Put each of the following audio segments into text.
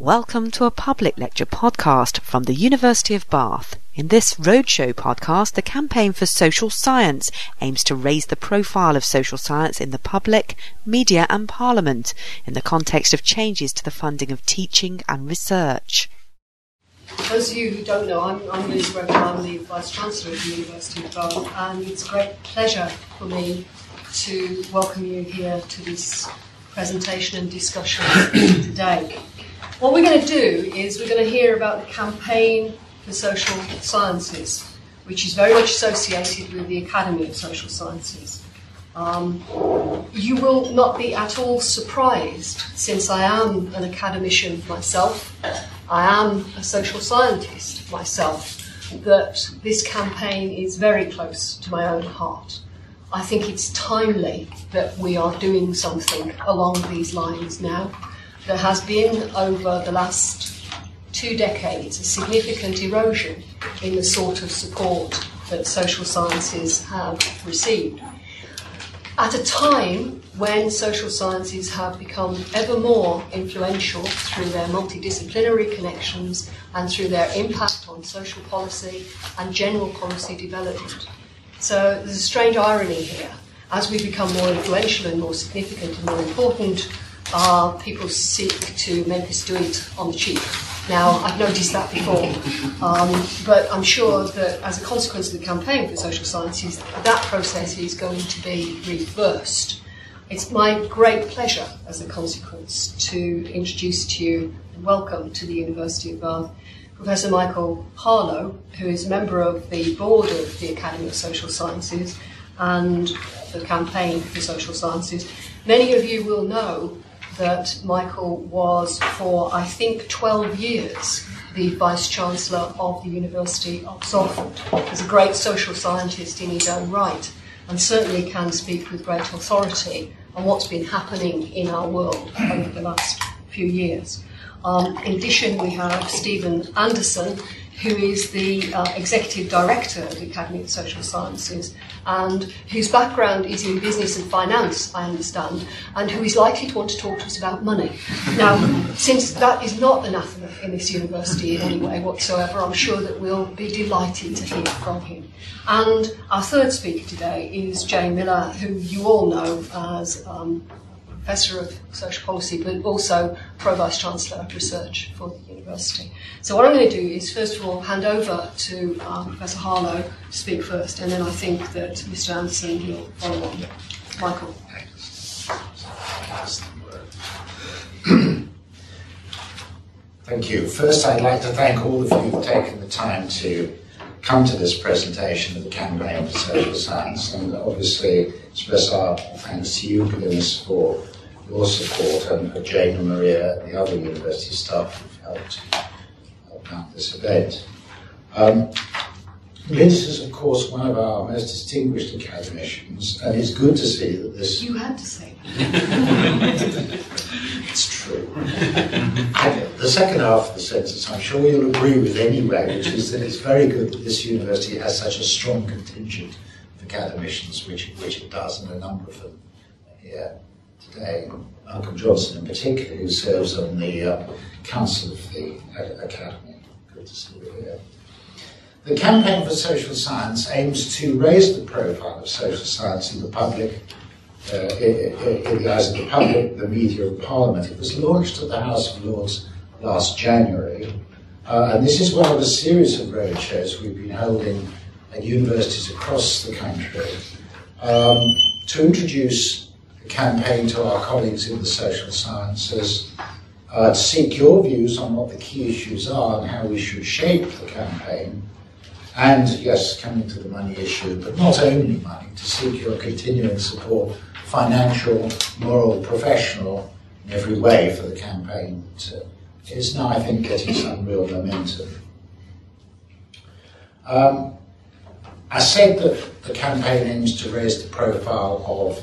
Welcome to a public lecture podcast from the University of Bath. In this roadshow podcast, the Campaign for Social Science aims to raise the profile of social science in the public, media, and Parliament in the context of changes to the funding of teaching and research. For those of you who don't know, I'm, I'm Glynis Breakwell, I'm the Vice Chancellor of the University of Bath, and it's a great pleasure for me to welcome you here to this presentation and discussion today. What we're going to do is we're going to hear about the campaign for social sciences, which is very much associated with the Academy of Social Sciences. Um, you will not be at all surprised, since I am an academician myself, I am a social scientist myself, that this campaign is very close to my own heart. I think it's timely that we are doing something along these lines now there has been over the last two decades a significant erosion in the sort of support that social sciences have received. At a time when social sciences have become ever more influential through their multidisciplinary connections and through their impact on social policy and general policy development. So there's a strange irony here. As we become more influential and more significant and more important, uh, people seek to make us do it on the cheap. Now, I've noticed that before, um, but I'm sure that as a consequence of the campaign for social sciences, that process is going to be reversed. It's my great pleasure, as a consequence, to introduce to you and welcome to the University of Bath Professor Michael Harloe, who is a member of the board of the Academy of Social Sciences and the campaign for social sciences. Many of you will know that Michael was for, I think, 12 years the Vice Chancellor of the University of Salford. He's a great social scientist in his own right and certainly can speak with great authority on what's been happening in our world over the last few years. Um, in addition, we have Stephen Anderson, who is the uh, Executive Director of the Academy of Social Sciences and whose background is in business and finance, I understand, and who is likely to want to talk to us about money. Now, since that is not anathema in this university in any way whatsoever, I'm sure that we'll be delighted to hear from him. And our third speaker today is Jane Millar, who you all know as um, Professor of Social Policy, but also Pro Vice Chancellor of Research for the University. So what I'm going to do is first of all hand over to um, Professor Harloe to speak first, and then I think that Mr. Anderson will follow on. Michael. Thank you. First, I'd like to thank all of you for taking the time to come to this presentation of the Campaign for Social Science, and obviously express our thanks to you, Glynis, for your support, and Jane and Maria and the other university staff who've helped about this event. Um, Liz is, of course, one of our most distinguished academicians, and it's good to see that this. You had to say that. it's true. the second half of the sentence, I'm sure you'll agree with anyway, which is that it's very good that this university has such a strong contingent of academicians, which, which it does, and a number of them here today. Malcolm Johnson, in particular, who serves on the uh, Council of the Academy Good to see you here. The Campaign for Social Science aims to raise the profile of social science in the public, uh, in the eyes of the public, the media, and Parliament. It was launched at the House of Lords last January, uh, and this is one of a series of roadshows we've been holding at universities across the country um, to introduce campaign to our colleagues in the social sciences uh, to seek your views on what the key issues are and how we should shape the campaign. And yes, coming to the money issue, but not only money, to seek your continuing support, financial, moral, professional, in every way for the campaign. To, it's now, I think, getting some real momentum. Um, I said that the campaign aims to raise the profile of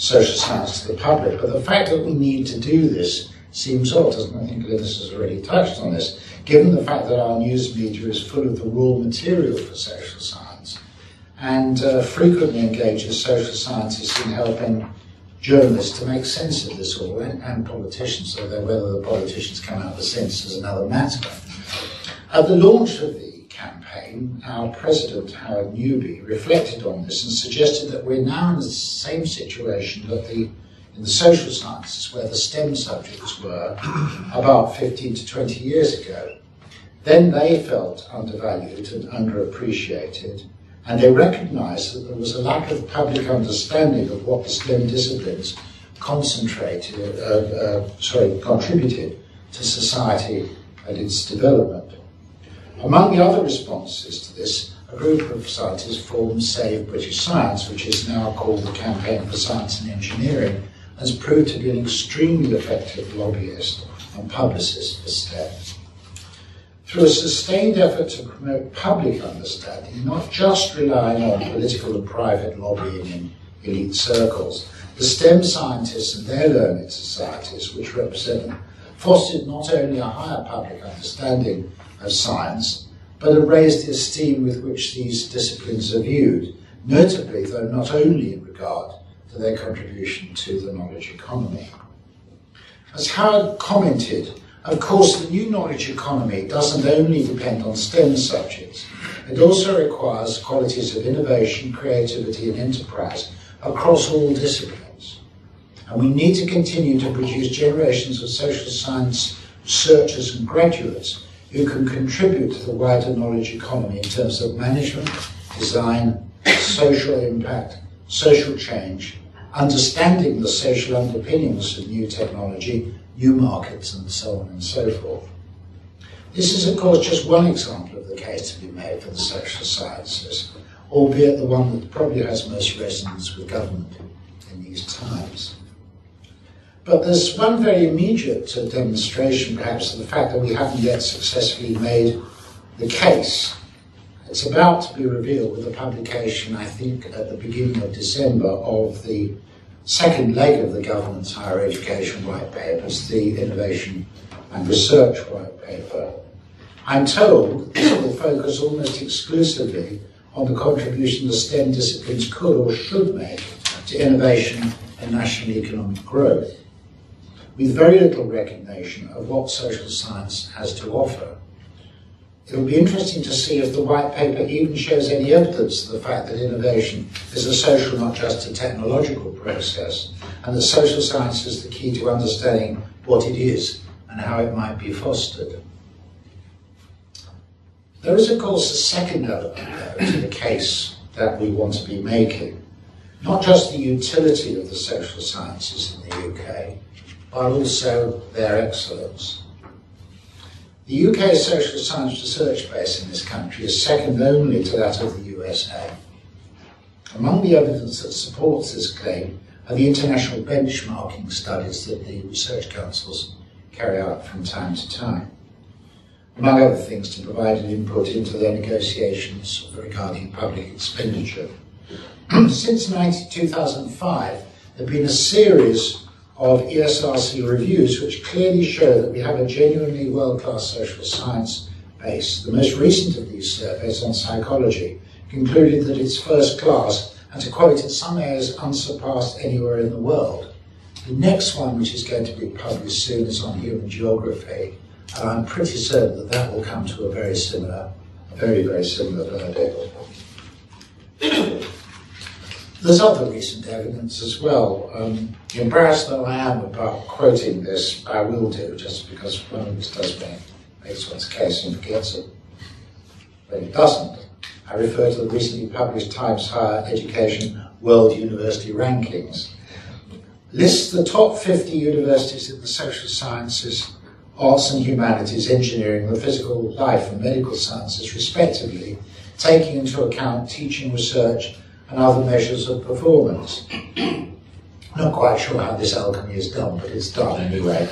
social science to the public, but the fact that we need to do this seems odd, doesn't it? I think Glynis has already touched on this, given the fact that our news media is full of the raw material for social science and uh, frequently engages social scientists in helping journalists to make sense of this all, and, and politicians, although whether the politicians come out of the sense is another matter. At the launch of the campaign, our president, Howard Newby, reflected on this and suggested that we're now in the same situation that the in the social sciences where the STEM subjects were about 15 to 20 years ago. Then they felt undervalued and underappreciated, and they recognized that there was a lack of public understanding of what the STEM disciplines concentrated, uh, uh, sorry, contributed to society and its development. Among the other responses to this, a group of scientists formed Save British Science, which is now called the Campaign for Science and Engineering, has proved to be an extremely effective lobbyist and publicist for STEM. Through a sustained effort to promote public understanding, not just relying on political and private lobbying in elite circles, the STEM scientists and their learned societies, which represent them, fostered not only a higher public understanding of science, but have raised the esteem with which these disciplines are viewed, notably, though not only in regard to their contribution to the knowledge economy. As Howard commented, of course, the new knowledge economy doesn't only depend on STEM subjects, it also requires qualities of innovation, creativity, and enterprise across all disciplines. And we need to continue to produce generations of social science researchers and graduates who can contribute to the wider knowledge economy in terms of management, design, social impact, social change, understanding the social underpinnings of new technology, new markets, and so on and so forth. This is, of course, just one example of the case to be made for the social sciences, albeit the one that probably has most resonance with government in these times. But there's one very immediate uh, demonstration, perhaps, of the fact that we haven't yet successfully made the case it's about to be revealed with the publication, I think, at the beginning of December of the second leg of the government's higher education white papers, the innovation and research white paper. I'm told this will focus almost exclusively on the contribution the STEM disciplines could or should make to innovation and national economic growth, with very little recognition of what social science has to offer It'll be interesting to see if the white paper even shows any evidence of the fact that innovation is a social, not just a technological process, and that social science is the key to understanding what it is and how it might be fostered. There is, of course, a second element, to the case that we want to be making. Not just the utility of the social sciences in the UK, but also their excellence. The UK social science research base in this country is second only to that of the USA. Among the evidence that supports this claim are the international benchmarking studies that the research councils carry out from time to time. Among other things, to provide an input into their negotiations regarding public expenditure. Since 2005, there have been a series of ESRC reviews, which clearly show that we have a genuinely world class social science base. The most recent of these surveys on psychology concluded that it's first class and, to quote, in some areas unsurpassed anywhere in the world. The next one, which is going to be published soon, is on human geography, and I'm pretty certain that that will come to a very similar, very, very similar verdict. There's other recent evidence as well. Um, embarrassed though I am about quoting this, I will do, just because one of us does make, makes one's case and forgets it. But it doesn't. I refer to the recently published Times Higher Education World University Rankings. Lists the top 50 universities in the social sciences, arts and humanities, engineering, the physical life and medical sciences, respectively, taking into account teaching, research, and other measures of performance. Not quite sure how this alchemy is done, but it's done anyway.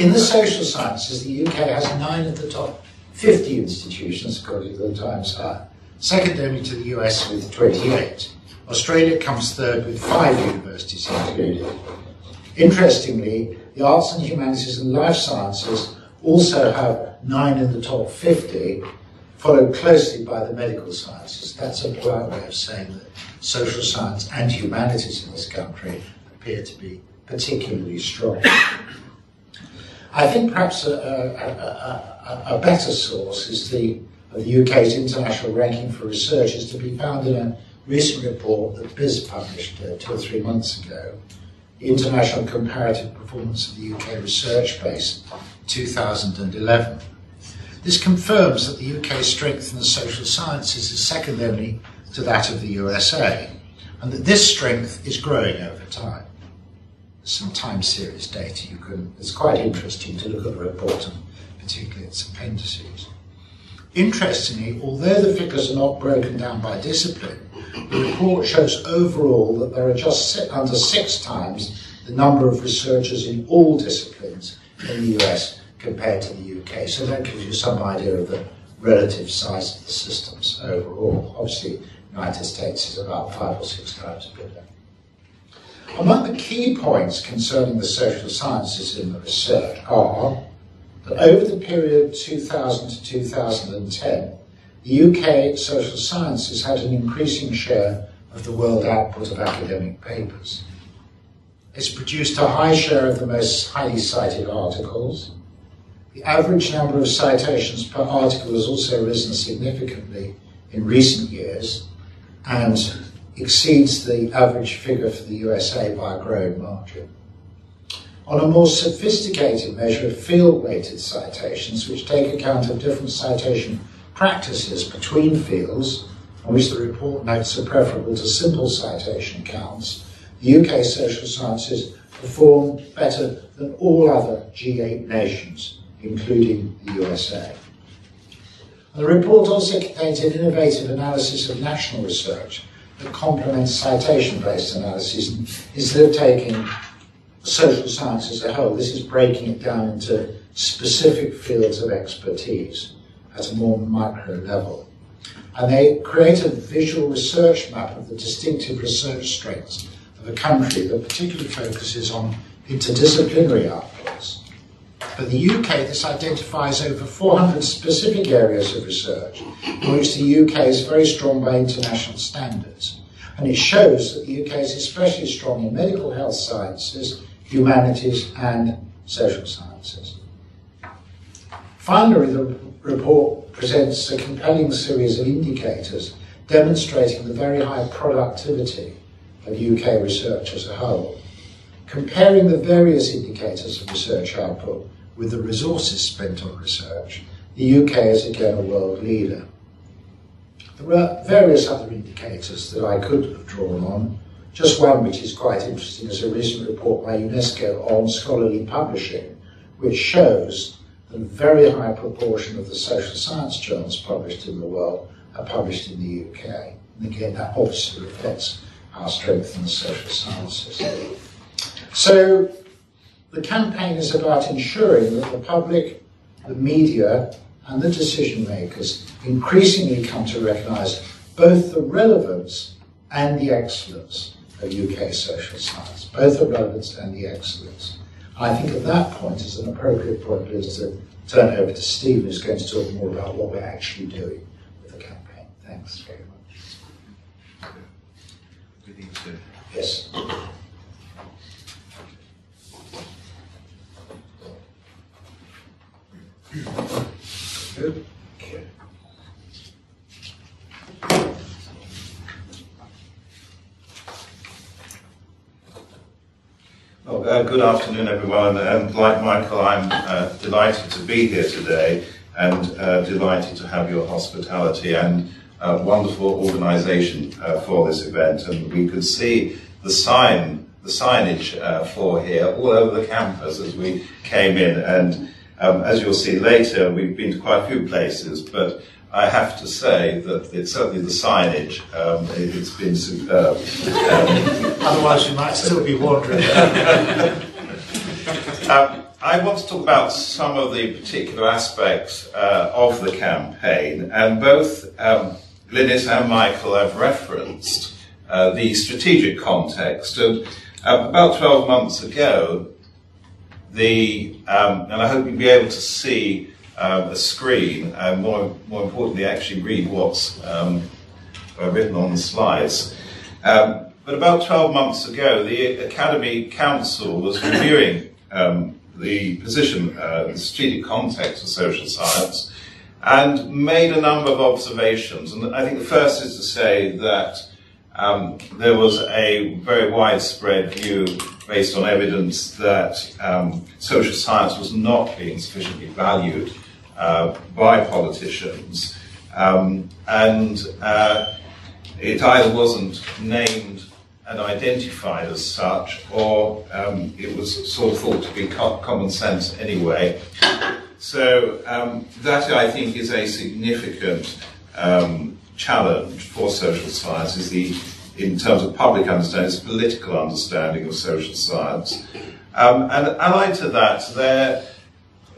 in the social sciences, the UK has nine of the top 50 institutions, according to the Times Higher, second only to the US with 28. Australia comes third with five universities included. Interestingly, the arts and humanities and life sciences also have nine in the top 50, followed closely by the medical sciences. That's a polite way of saying that social science and humanities in this country appear to be particularly strong. I think perhaps a, a, a, a better source is the, the UK's international ranking for research is to be found in a recent report that BIS published uh, two or three months ago, the International Comparative Performance of the UK Research Base 2011. This confirms that the UK's strength in the social sciences is second only to that of the USA, and that this strength is growing over time some time series data. You can, it's quite interesting to look at the report and particularly its appendices. Interestingly, although the figures are not broken down by discipline, the report shows overall that there are just under six times the number of researchers in all disciplines in the US compared to the UK. So that gives you some idea of the relative size of the systems overall. Obviously, the United States is about five or six times bigger. Among the key points concerning the social sciences in the research are that over the period 2000 to 2010, the UK social sciences had an increasing share of the world output of academic papers. It's produced a high share of the most highly cited articles. The average number of citations per article has also risen significantly in recent years, and exceeds the average figure for the USA by a growing margin. On a more sophisticated measure of field weighted citations, which take account of different citation practices between fields, on which the report notes are preferable to simple citation counts, the UK social sciences perform better than all other G8 nations, including the USA. The report also contains an innovative analysis of national research that complements citation-based analysis instead of taking social science as a whole. This is breaking it down into specific fields of expertise at a more micro level. And they create a visual research map of the distinctive research strengths of a country that particularly focuses on interdisciplinary outputs. For the UK, this identifies over 400 specific areas of research in which the UK is very strong by international standards. And it shows that the UK is especially strong in medical health sciences, humanities, and social sciences. Finally, the report presents a compelling series of indicators demonstrating the very high productivity of UK research as a whole. Comparing the various indicators of research output with the resources spent on research, the UK is again a world leader. There are various other indicators that I could have drawn on. Just one which is quite interesting is a recent report by UNESCO on scholarly publishing, which shows that a very high proportion of the social science journals published in the world are published in the UK. And again, that obviously reflects our strength in the social sciences. So the campaign is about ensuring that the public, the media, and the decision makers increasingly come to recognise both the relevance and the excellence of UK social science, both the relevance and the excellence. I think at that point is an appropriate point is to turn over to Steve, who's going to talk more about what we're actually doing with the campaign. Thanks very much. Yes. Good. Okay. Well, uh, good afternoon, everyone. And like Michael, I'm uh, delighted to be here today and uh, delighted to have your hospitality and wonderful organisation uh, for this event. And we could see the sign, the signage uh, for here all over the campus as we came in. And um, as you'll see later, we've been to quite a few places, but I have to say that it's certainly the signage. Um, it, has been superb. Um, Otherwise, you might still be wandering. um, I want to talk about some of the particular aspects uh, of the campaign, and both um, Glynis and Michael have referenced uh, the strategic context. And uh, about 12 months ago, the, um, and I hope you'll be able to see um, a screen, and more, more importantly, actually read what's um, uh, written on the slides. Um, But about 12 months ago, the Academy Council was reviewing um, the position, uh, the strategic context of social science, and made a number of observations. And I think the first is to say that um, there was a very widespread view based on evidence that um, social science was not being sufficiently valued uh, by politicians. Um, and uh, it either wasn't named and identified as such, or um, it was sort of thought to be co- common sense anyway. So um, that I think is a significant um, challenge for social science is the, in terms of public understanding, is political understanding of social science. Um, and allied to that, there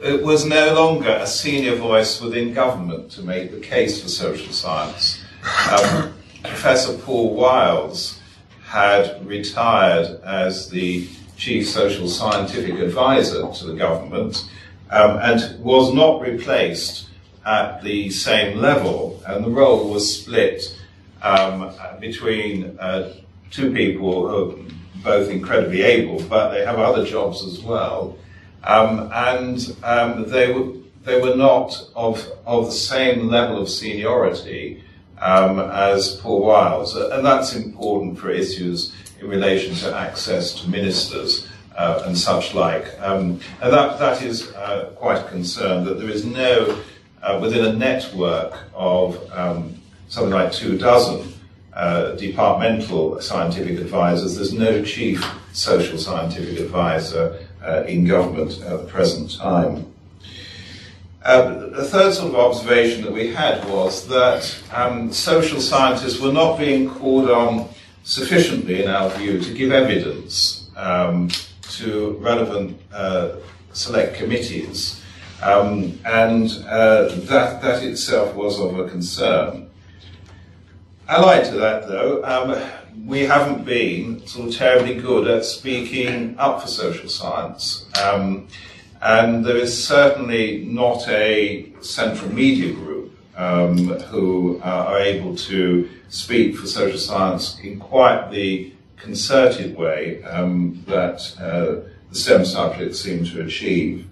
it was no longer a senior voice within government to make the case for social science. Um, Professor Paul Wiles had retired as the chief social scientific advisor to the government um, and was not replaced at the same level, and the role was split um, between uh, two people who are both incredibly able, but they have other jobs as well, um, and um, they were they were not of of the same level of seniority um, as Paul Wiles, and that's important for issues in relation to access to ministers uh, and such like. Um, and that, that is uh, quite a concern that there is no, uh, within a network of um, something like two dozen uh, departmental scientific advisors, there's no chief social scientific advisor uh, in government at the present time. Uh, the third sort of observation that we had was that um, social scientists were not being called on sufficiently, in our view, to give evidence um, to relevant uh, select committees, um, and uh, that, that itself was of a concern. Allied to that, though, um, we haven't been sort of terribly good at speaking up for social science. Um, and there is certainly not a central media group um, who uh, are able to speak for social science in quite the concerted way um, that uh, the STEM subjects seem to achieve.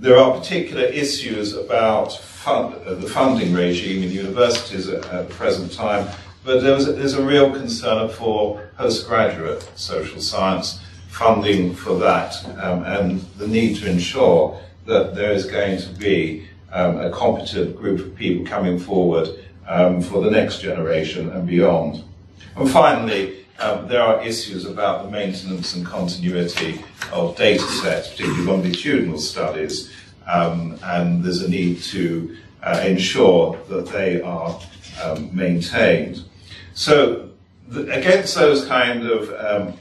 There are particular issues about fund, uh, the funding regime in universities at, at the present time, but there's there's a real concern for postgraduate social science funding for that um, and the need to ensure that there is going to be um, a competent group of people coming forward um, for the next generation and beyond. And finally, um, there are issues about the maintenance and continuity of data sets, particularly longitudinal studies, um, and there's a need to uh, ensure that they are um, maintained. So, against those kind of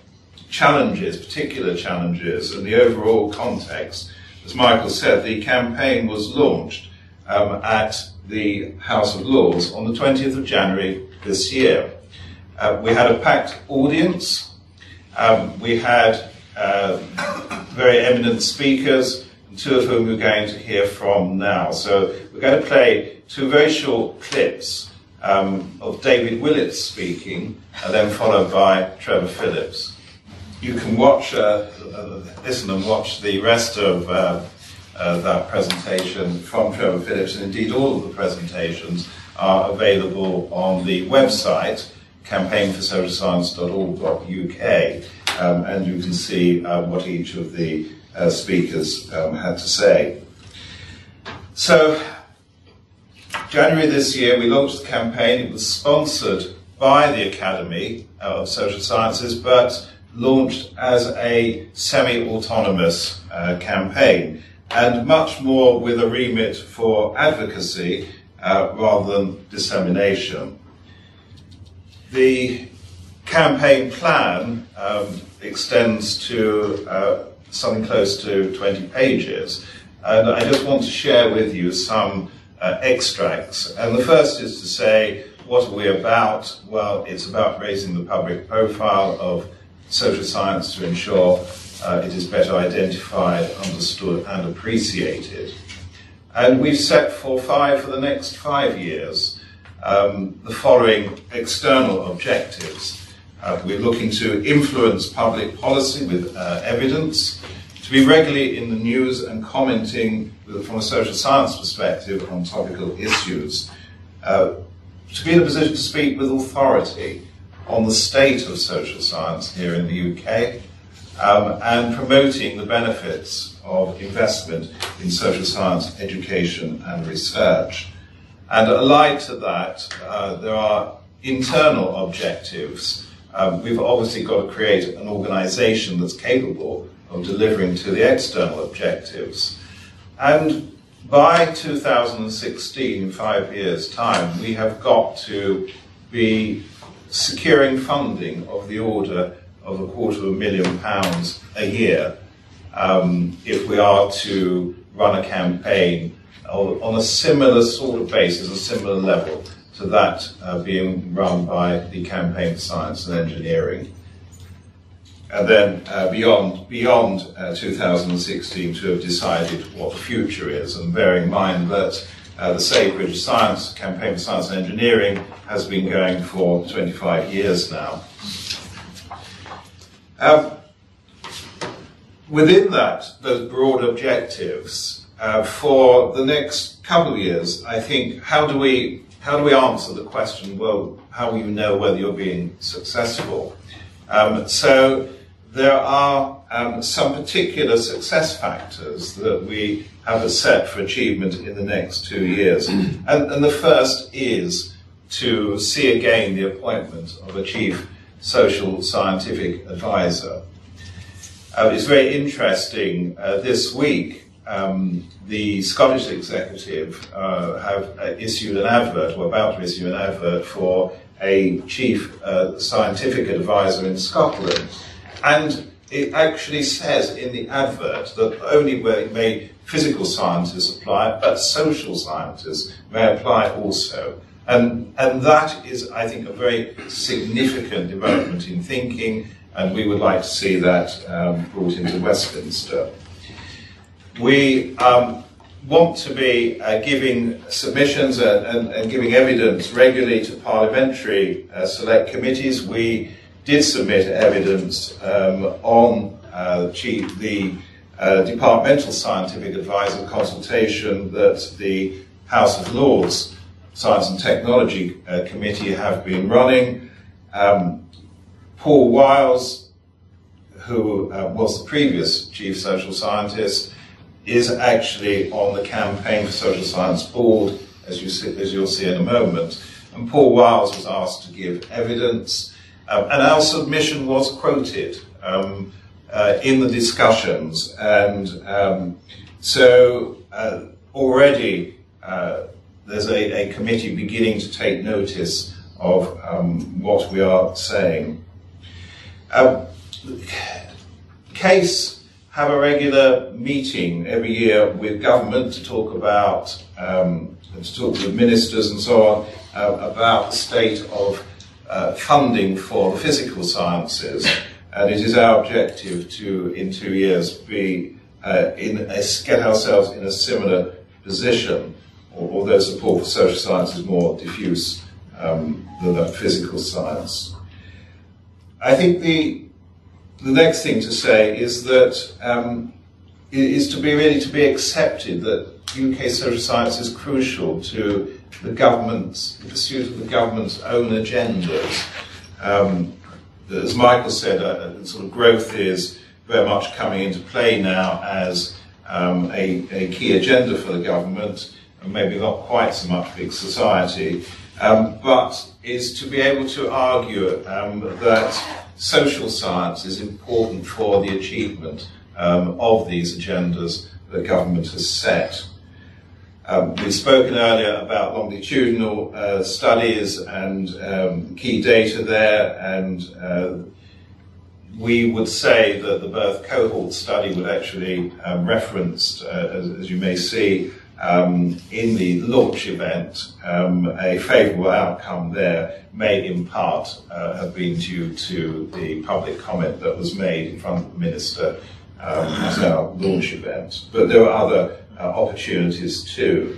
challenges, particular challenges, and the overall context, as Michael said, the campaign was launched um, at the House of Lords on the 20th of January this year. Uh, we had a packed audience. Um, we had uh, very eminent speakers, two of whom we're going to hear from now. So we're going to play two very short clips um, of David Willetts speaking, and then followed by Trevor Phillips you can watch, uh, uh, listen and watch the rest of uh, that presentation from Trevor Phillips, and indeed all of the presentations are available on the website campaignforsocialscience.org.uk, um, and you can see uh, what each of the uh, speakers um, had to say. So, January this year, we launched the campaign. It was sponsored by the Academy of Social Sciences, but launched as a semi-autonomous uh, campaign and much more with a remit for advocacy uh, rather than dissemination. The campaign plan um, extends to uh, something close to 20 pages, and I just want to share with you some uh, extracts. And the first is to say, what are we about? Well, it's about raising the public profile of social science to ensure uh, it is better identified, understood, and appreciated. And we've set for five for the next five years um, the following external objectives. Uh, we're looking to influence public policy with uh, evidence, to be regularly in the news and commenting with, from a social science perspective on topical issues, uh, to be in a position to speak with authority on the state of social science here in the UK, um, and promoting the benefits of investment in social science education and research. And allied to that, uh, there are internal objectives. Um, we've obviously got to create an organization that's capable of delivering to the external objectives. And by 2016, five years' time, we have got to be securing funding of the order of a quarter of a million pounds a year um, if we are to run a campaign on a similar sort of basis, a similar level to that uh, being run by the Campaign for Science and Engineering. And then uh, beyond, beyond uh, 2016 to have decided what the future is, and bearing in mind that uh, the Sacred Science Campaign for Science and Engineering has been going for 25 years now. Um, within that, those broad objectives, uh, for the next couple of years, I think, how do we how do we answer the question? Well, how will you know whether you're being successful? Um, so there are um, some particular success factors that we have a set for achievement in the next two years, and, and the first is to see again the appointment of a chief social scientific advisor. Uh, it's very interesting. Uh, this week, um, the Scottish Executive uh, have uh, issued an advert, or about to issue an advert, for a chief uh, scientific advisor in Scotland. And it actually says in the advert that only may physical scientists apply, but social scientists may apply also. And, and that is, I think, a very significant development in thinking, and we would like to see that um, brought into Westminster. We um, want to be uh, giving submissions and, and, and, giving evidence regularly to parliamentary uh, select committees. We did submit evidence um, on uh, the uh, departmental scientific advisor consultation that the House of Lords Science and Technology uh, Committee have been running. Um, Paul Wiles, who uh, was the previous chief social scientist, is actually on the Campaign for Social Science Board, as, you see, as you'll see in a moment. And Paul Wiles was asked to give evidence, um, and our submission was quoted um, uh, in the discussions. And um, so uh, already uh, there's a, a committee beginning to take notice of um, what we are saying. Um, CASE have a regular meeting every year with government to talk about, um, to talk with ministers and so on, uh, about the state of uh, funding for the physical sciences. And it is our objective to, in two years, be uh, in a, get ourselves in a similar position although support for social science is more diffuse um, than that physical science. I think the the next thing to say is that um, is to be really to be accepted that UK social science is crucial to the government's the pursuit of the government's own agendas. Um, as Michael said, uh, sort of growth is very much coming into play now as um, a, a, key agenda for the government and maybe not quite so much big society, um, but is to be able to argue um, that social science is important for the achievement um, of these agendas that government has set. Um, we've spoken earlier about longitudinal uh, studies and um, key data there, and uh, we would say that the birth cohort study would actually um, reference, uh, as, as, you may see, um, in the launch event, um, a favourable outcome there may in part uh, have been due to the public comment that was made in front of the Minister um, at our launch event. But there were other uh, opportunities too.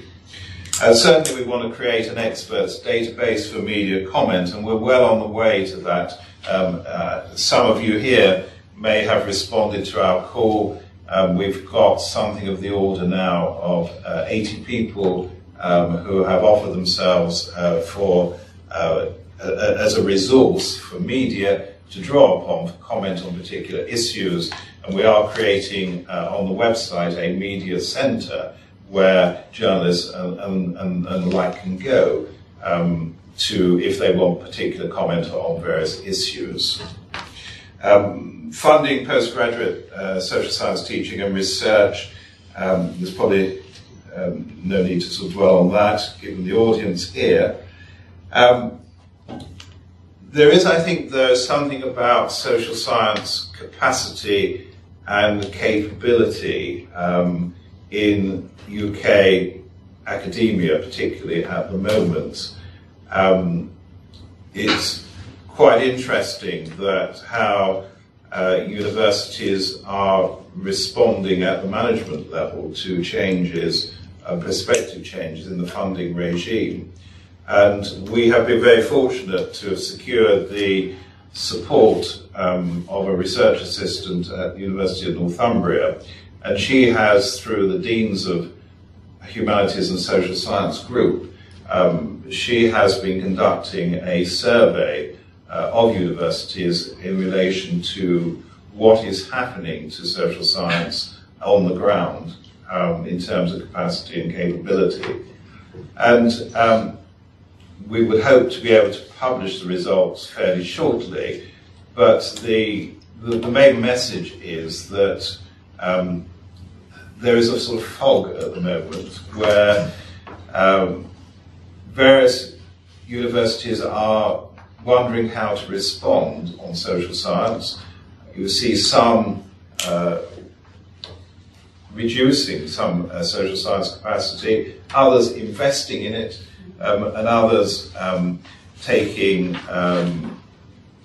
Uh, certainly, we want to create an experts database for media comment, and we're well on the way to that um, uh, some of you here may have responded to our call. Um, we've got something of the order now of uh, 80 people um, who have offered themselves uh, for uh, as a resource for media to draw upon for comment on particular issues. And we are creating uh, on the website a media centre where journalists and, and, and, and the like can go um, to if they want particular comment on various issues. Um, funding postgraduate uh, social science teaching and research. Um, there's probably um, no need to sort of dwell on that, given the audience here. Um, there is, I think, though, something about social science capacity and capability um, in UK academia, particularly at the moment. Um, it's quite interesting that how uh, universities are responding at the management level to changes, uh, prospective changes in the funding regime. And we have been very fortunate to have secured the support um, of a research assistant at the University of Northumbria. And she has, through the Deans of Humanities and Social Science group, um, she has been conducting a survey of universities in relation to what is happening to social science on the ground um, in terms of capacity and capability. And um, we would hope to be able to publish the results fairly shortly, but the, the, the main message is that um, there is a sort of fog at the moment where um, various universities are wondering how to respond on social science. You see some uh, reducing some uh, social science capacity, others investing in it, um, and others um, taking um,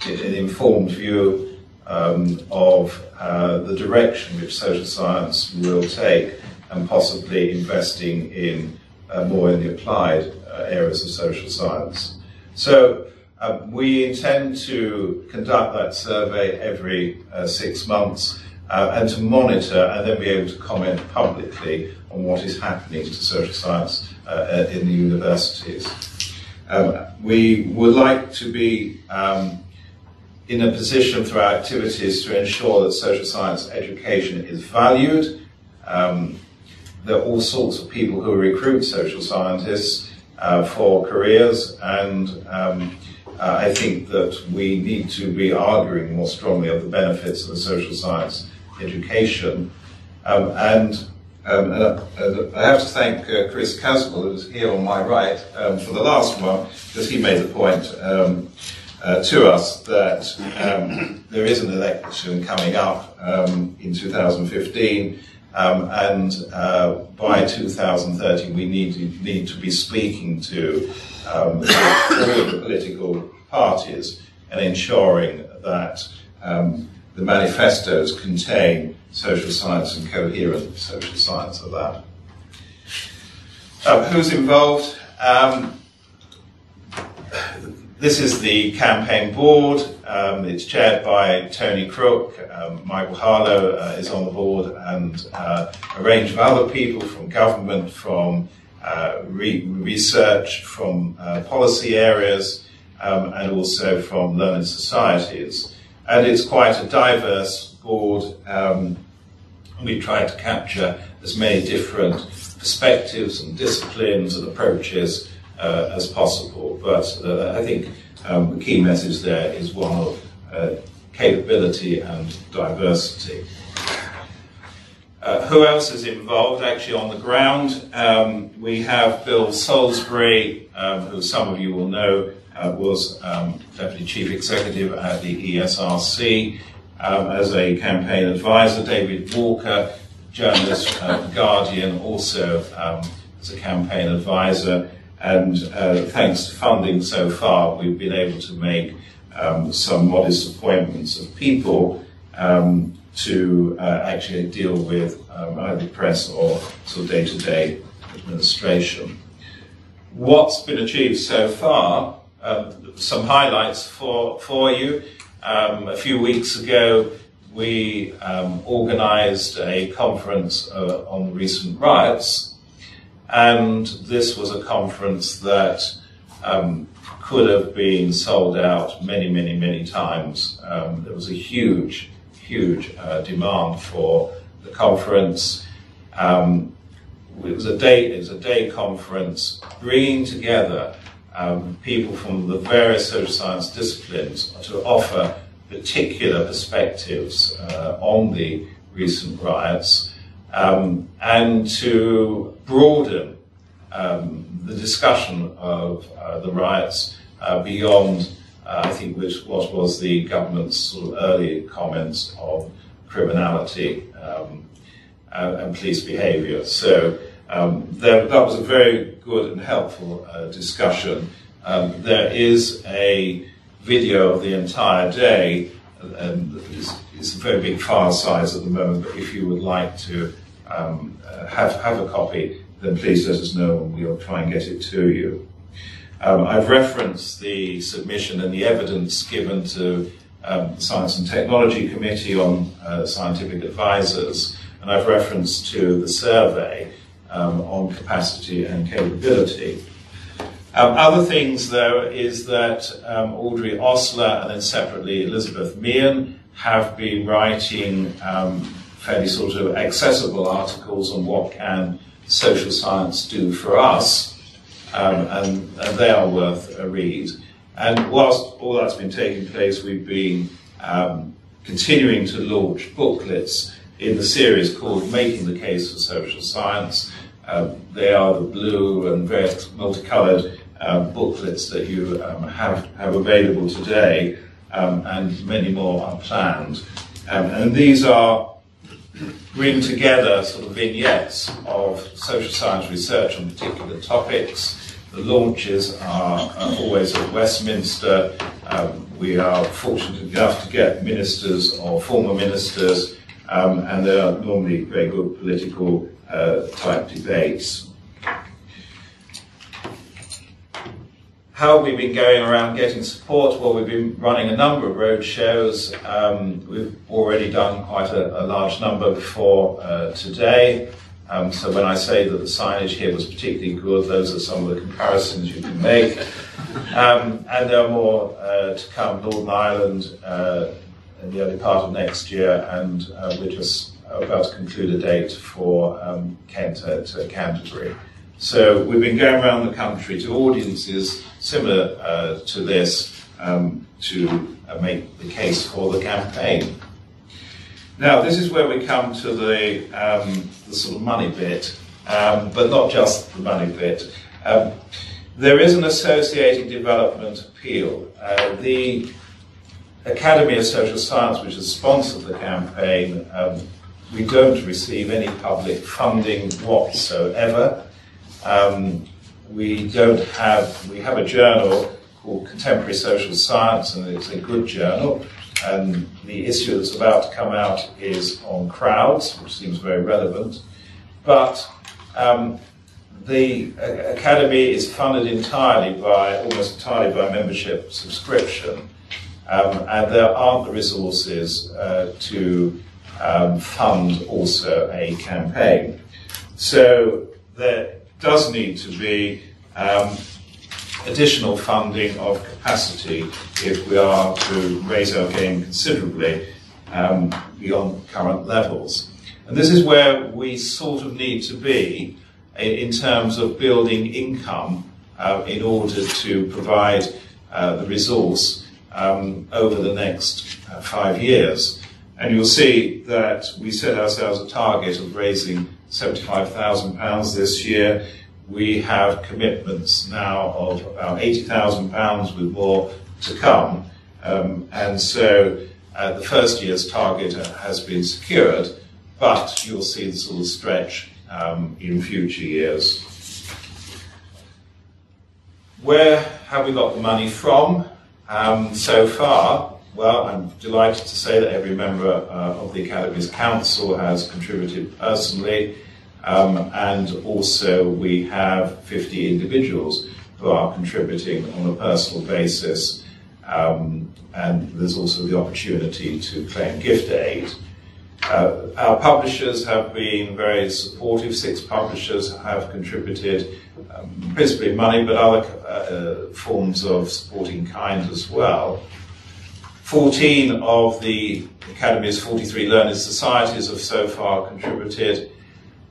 an informed view um, of uh, the direction which social science will take and possibly investing in uh, more in the applied uh, areas of social science. So um, we intend to conduct that survey every uh, six months uh, and to monitor and then be able to comment publicly on what is happening to social science uh, in the universities. Um, we would like to be um, in a position through our activities to ensure that social science education is valued. Um, there are all sorts of people who recruit social scientists uh, for careers, and um, uh, I think that we need to be arguing more strongly of the benefits of the social science education. Um, and um, and, uh, I have to thank uh, Chris Caswill, who's here on my right, um, for the last one, because he made the point um, uh, to us that um, there is an election coming up um, in 2015, um, and uh, by 2030 we need to, need to be speaking to all the political parties and ensuring that the manifestos contain social science and coherent social science of that. Uh, who's involved? This is the campaign board. Um, it's chaired by Tony Crook. Um, Michael Harloe uh, is on the board, and uh, a range of other people from government, from uh, re- research, from uh, policy areas, um, and also from learned societies and it's quite a diverse board. Um, we try to capture as many different perspectives and disciplines and approaches uh, as possible. But uh, I think um, the key message there is one of uh, capability and diversity. Uh, who else is involved actually on the ground? Um, we have Bill Solesbury, um, who some of you will know uh, was um, Deputy Chief Executive at the ESRC. Um, as a campaign advisor, David Walker, journalist The Guardian, also um, as a campaign advisor. And uh, thanks to funding so far, we've been able to make um, some modest appointments of people um, to uh, actually deal with um, either press or sort of day-to-day administration. What's been achieved so far um, some highlights for, for you. um, a few weeks ago, we um, organized a conference uh, on recent riots, and this was a conference that um, could have been sold out many, many, many times. Um, there was a huge, huge uh, demand for the conference. Um, it was a day, it was a day conference bringing together um, people from the various social science disciplines to offer particular perspectives uh, on the recent riots um, and to broaden um, the discussion of uh, the riots uh, beyond, uh, I think, which what was the government's sort of early comments on criminality um, and, and, police behaviour. So um, there, that was a very good and helpful uh, discussion. Um, there is a video of the entire day, and it's, it's, a very big file size at the moment, but if you would like to um, uh, have, have a copy, then please let us know and we'll try and get it to you. Um, I've referenced the submission and the evidence given to um, the Science and Technology Committee on uh, scientific advisors, and I've referenced to the survey um, on capacity and capability. Um, other things, though, is that um, Audrey Osler and then separately Elizabeth Meehan have been writing um, fairly sort of accessible articles on what can social science do for us, um, and, and, they are worth a read. And whilst all that's been taking place, we've been um, continuing to launch booklets in the series called Making the Case for Social Science. Um, they are the blue and various multicolored um, booklets that you um, have, have available today, um, and many more are planned. Um, and these are bring together sort of vignettes of social science research on particular topics. The launches are, are always at Westminster. Um, we are fortunate enough to get ministers or former ministers, um, and there are normally very good political uh, type debates. How we've we been going around getting support? Well, we've been running a number of road shows. Um, we've already done quite a, a large number before uh, today. Um, so when I say that the signage here was particularly good, those are some of the comparisons you can make. Um, and there are more uh, to come. Northern Ireland uh, in the early part of next year, and uh, we're just about to conclude a date for um, Kent at uh, Canterbury. So we've been going around the country to audiences similar uh, to this um, to uh, make the case for the campaign. Now, this is where we come to the, um, the sort of money bit, um, but not just the money bit. Um, there is an associated development appeal. Uh, the Academy of Social Science, which has sponsored the campaign, um, we don't receive any public funding whatsoever. Um, we don't have, we have a journal called Contemporary Social Science, and it's a good journal. And the issue that's about to come out is on crowds, which seems very relevant. But um, the Academy is funded entirely by, almost entirely by membership subscription. Um, and there aren't the resources uh, to um, fund also a campaign. So there does need to be um, additional funding of capacity if we are to raise our game considerably um, beyond current levels. And this is where we sort of need to be in terms of building income uh, in order to provide uh, the resource um, over the next uh, five years. And you'll see that we set ourselves a target of raising £75,000 this year. We have commitments now of about £80,000 with more to come. Um, and so uh, the first year's target has been secured, but you'll see this little stretch um, in future years. Where have we got the money from um, so far? Well, I'm delighted to say that every member uh, of the Academy's Council has contributed personally. Um, and also, we have 50 individuals who are contributing on a personal basis. Um, and there's also the opportunity to claim gift aid. Uh, our publishers have been very supportive. Six publishers have contributed, um, principally money, but other uh, forms of supporting kind as well. 14 of the Academy's 43 learned societies have so far contributed.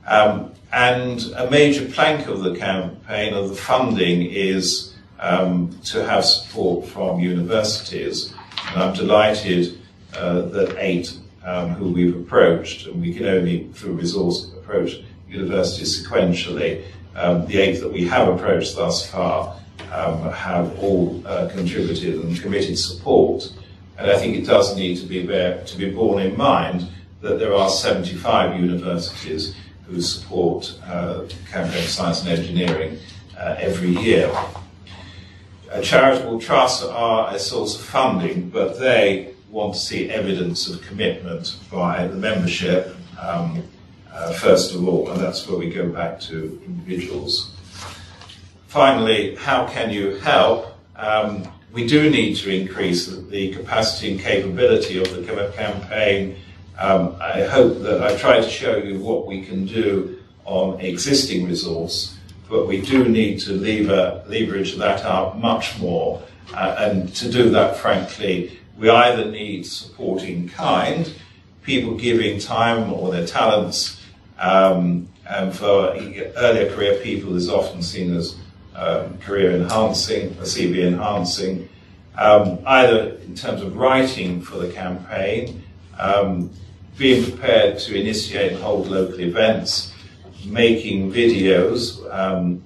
Um, and a major plank of the campaign, of the funding, is um, to have support from universities. And I'm delighted uh, that eight um, who we've approached, and we can only, through resource, approach universities sequentially. Um, the eight that we have approached thus far um, have all uh, contributed and committed support. And I think it does need to be, to be borne in mind that there are 75 universities who support uh, campaign science and engineering uh, every year. Uh, charitable trusts are a source of funding, but they want to see evidence of commitment by the membership, um, uh, first of all, and that's where we go back to individuals. Finally, how can you help? Um, we do need to increase the capacity and capability of the campaign. Um, I hope that I try to show you what we can do on existing resource, but we do need to lever, leverage that up much more. Uh, and to do that, frankly, we either need supporting kind, people giving time or their talents, um, and for earlier career people is often seen as um, career enhancing, a CV enhancing, um, either in terms of writing for the campaign, um, being prepared to initiate and hold local events, making videos um,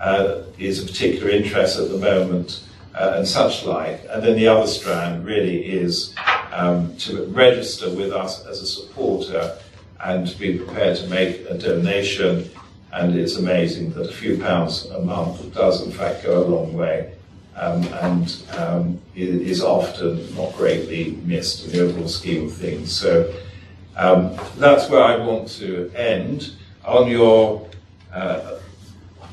uh, is a particular interest at the moment uh, and such like. And then the other strand really is um, to register with us as a supporter and be prepared to make a donation. And it's amazing that a few pounds a month does, in fact, go a long way. Um, and um, is often not greatly missed in the overall scheme of things. So um, that's where I want to end. On your uh,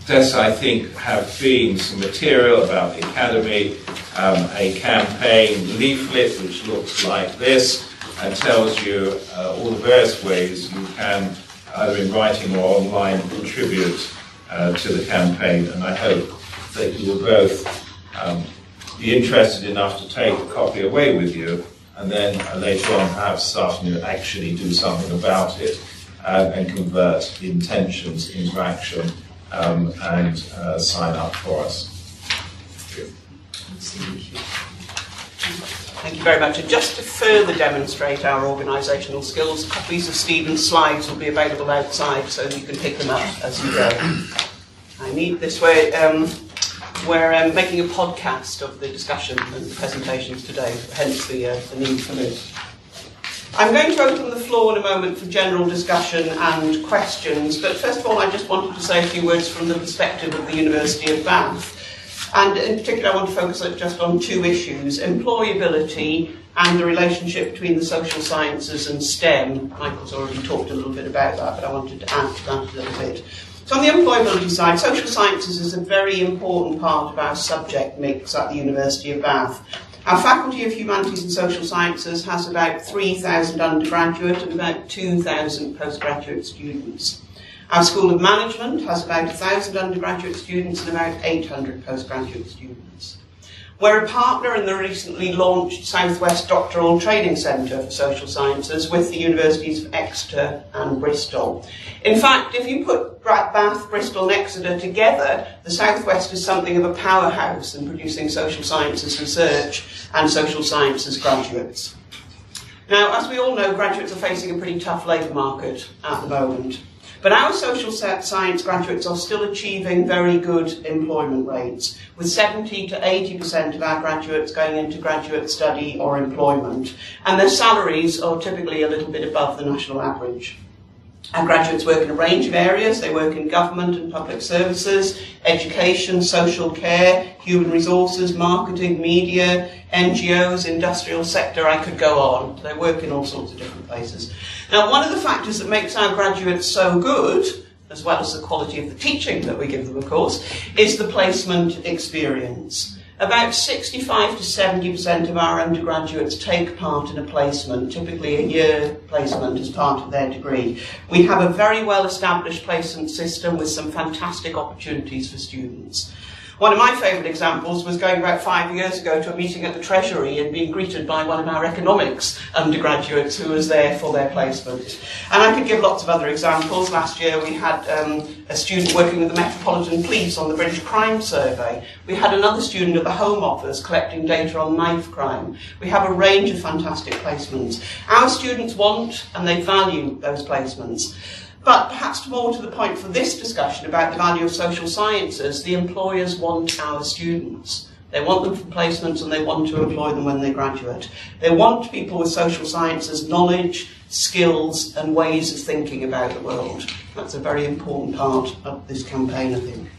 this, I think, have been some material about the Academy, um, a campaign leaflet which looks like this and tells you uh, all the various ways you can, either in writing or online, contribute uh, to the campaign. And I hope that you will both um, be interested enough to take a copy away with you and then later on starting to actually do something about it uh, and convert intentions into action um, and uh, sign up for us. Thank you very much. And just to further demonstrate our organisational skills, copies of Stephen's slides will be available outside so you can pick them up as you go. I need this way. Um, we're um, making a podcast of the discussion and presentations today, hence the, uh, the need for this. I'm going to open the floor in a moment for general discussion and questions, but first of all, I just wanted to say a few words from the perspective of the University of Bath. And in particular, I want to focus just on two issues employability and the relationship between the social sciences and STEM. Michael's already talked a little bit about that, but I wanted to add to that a little bit. So, on the employability side, social sciences is a very important part of our subject mix at the University of Bath. Our Faculty of Humanities and Social Sciences has about 3,000 undergraduate and about 2,000 postgraduate students. Our School of Management has about 1,000 undergraduate students and about 800 postgraduate students. We're a partner in the recently launched Southwest Doctoral Training Centre for Social Sciences with the Universities of Exeter and Bristol. In fact, if you put Bath, Bristol, and Exeter together, the Southwest is something of a powerhouse in producing social sciences research and social sciences graduates. Now, as we all know, graduates are facing a pretty tough labour market at the moment. But our social science graduates are still achieving very good employment rates, with 70 to 80% of our graduates going into graduate study or employment, and their salaries are typically a little bit above the national average. Our graduates work in a range of areas. They work in government and public services, education, social care, human resources, marketing, media, NGOs, industrial sector. I could go on. They work in all sorts of different places. Now, one of the factors that makes our graduates so good, as well as the quality of the teaching that we give them, of course, is the placement experience. about 65 to 70% of our undergraduates take part in a placement, typically a year placement as part of their degree. We have a very well established placement system with some fantastic opportunities for students. One of my favourite examples was going about five years ago to a meeting at the Treasury and being greeted by one of our economics undergraduates who was there for their placement. And I could give lots of other examples. Last year we had um, a student working with the Metropolitan Police on the British Crime Survey. We had another student at the Home Office collecting data on knife crime. We have a range of fantastic placements. Our students want and they value those placements. But perhaps more to the point for this discussion about the value of social sciences, the employers want our students. They want them for placements and they want to employ them when they graduate. They want people with social sciences knowledge, skills, and ways of thinking about the world. That's a very important part of this campaign, I think.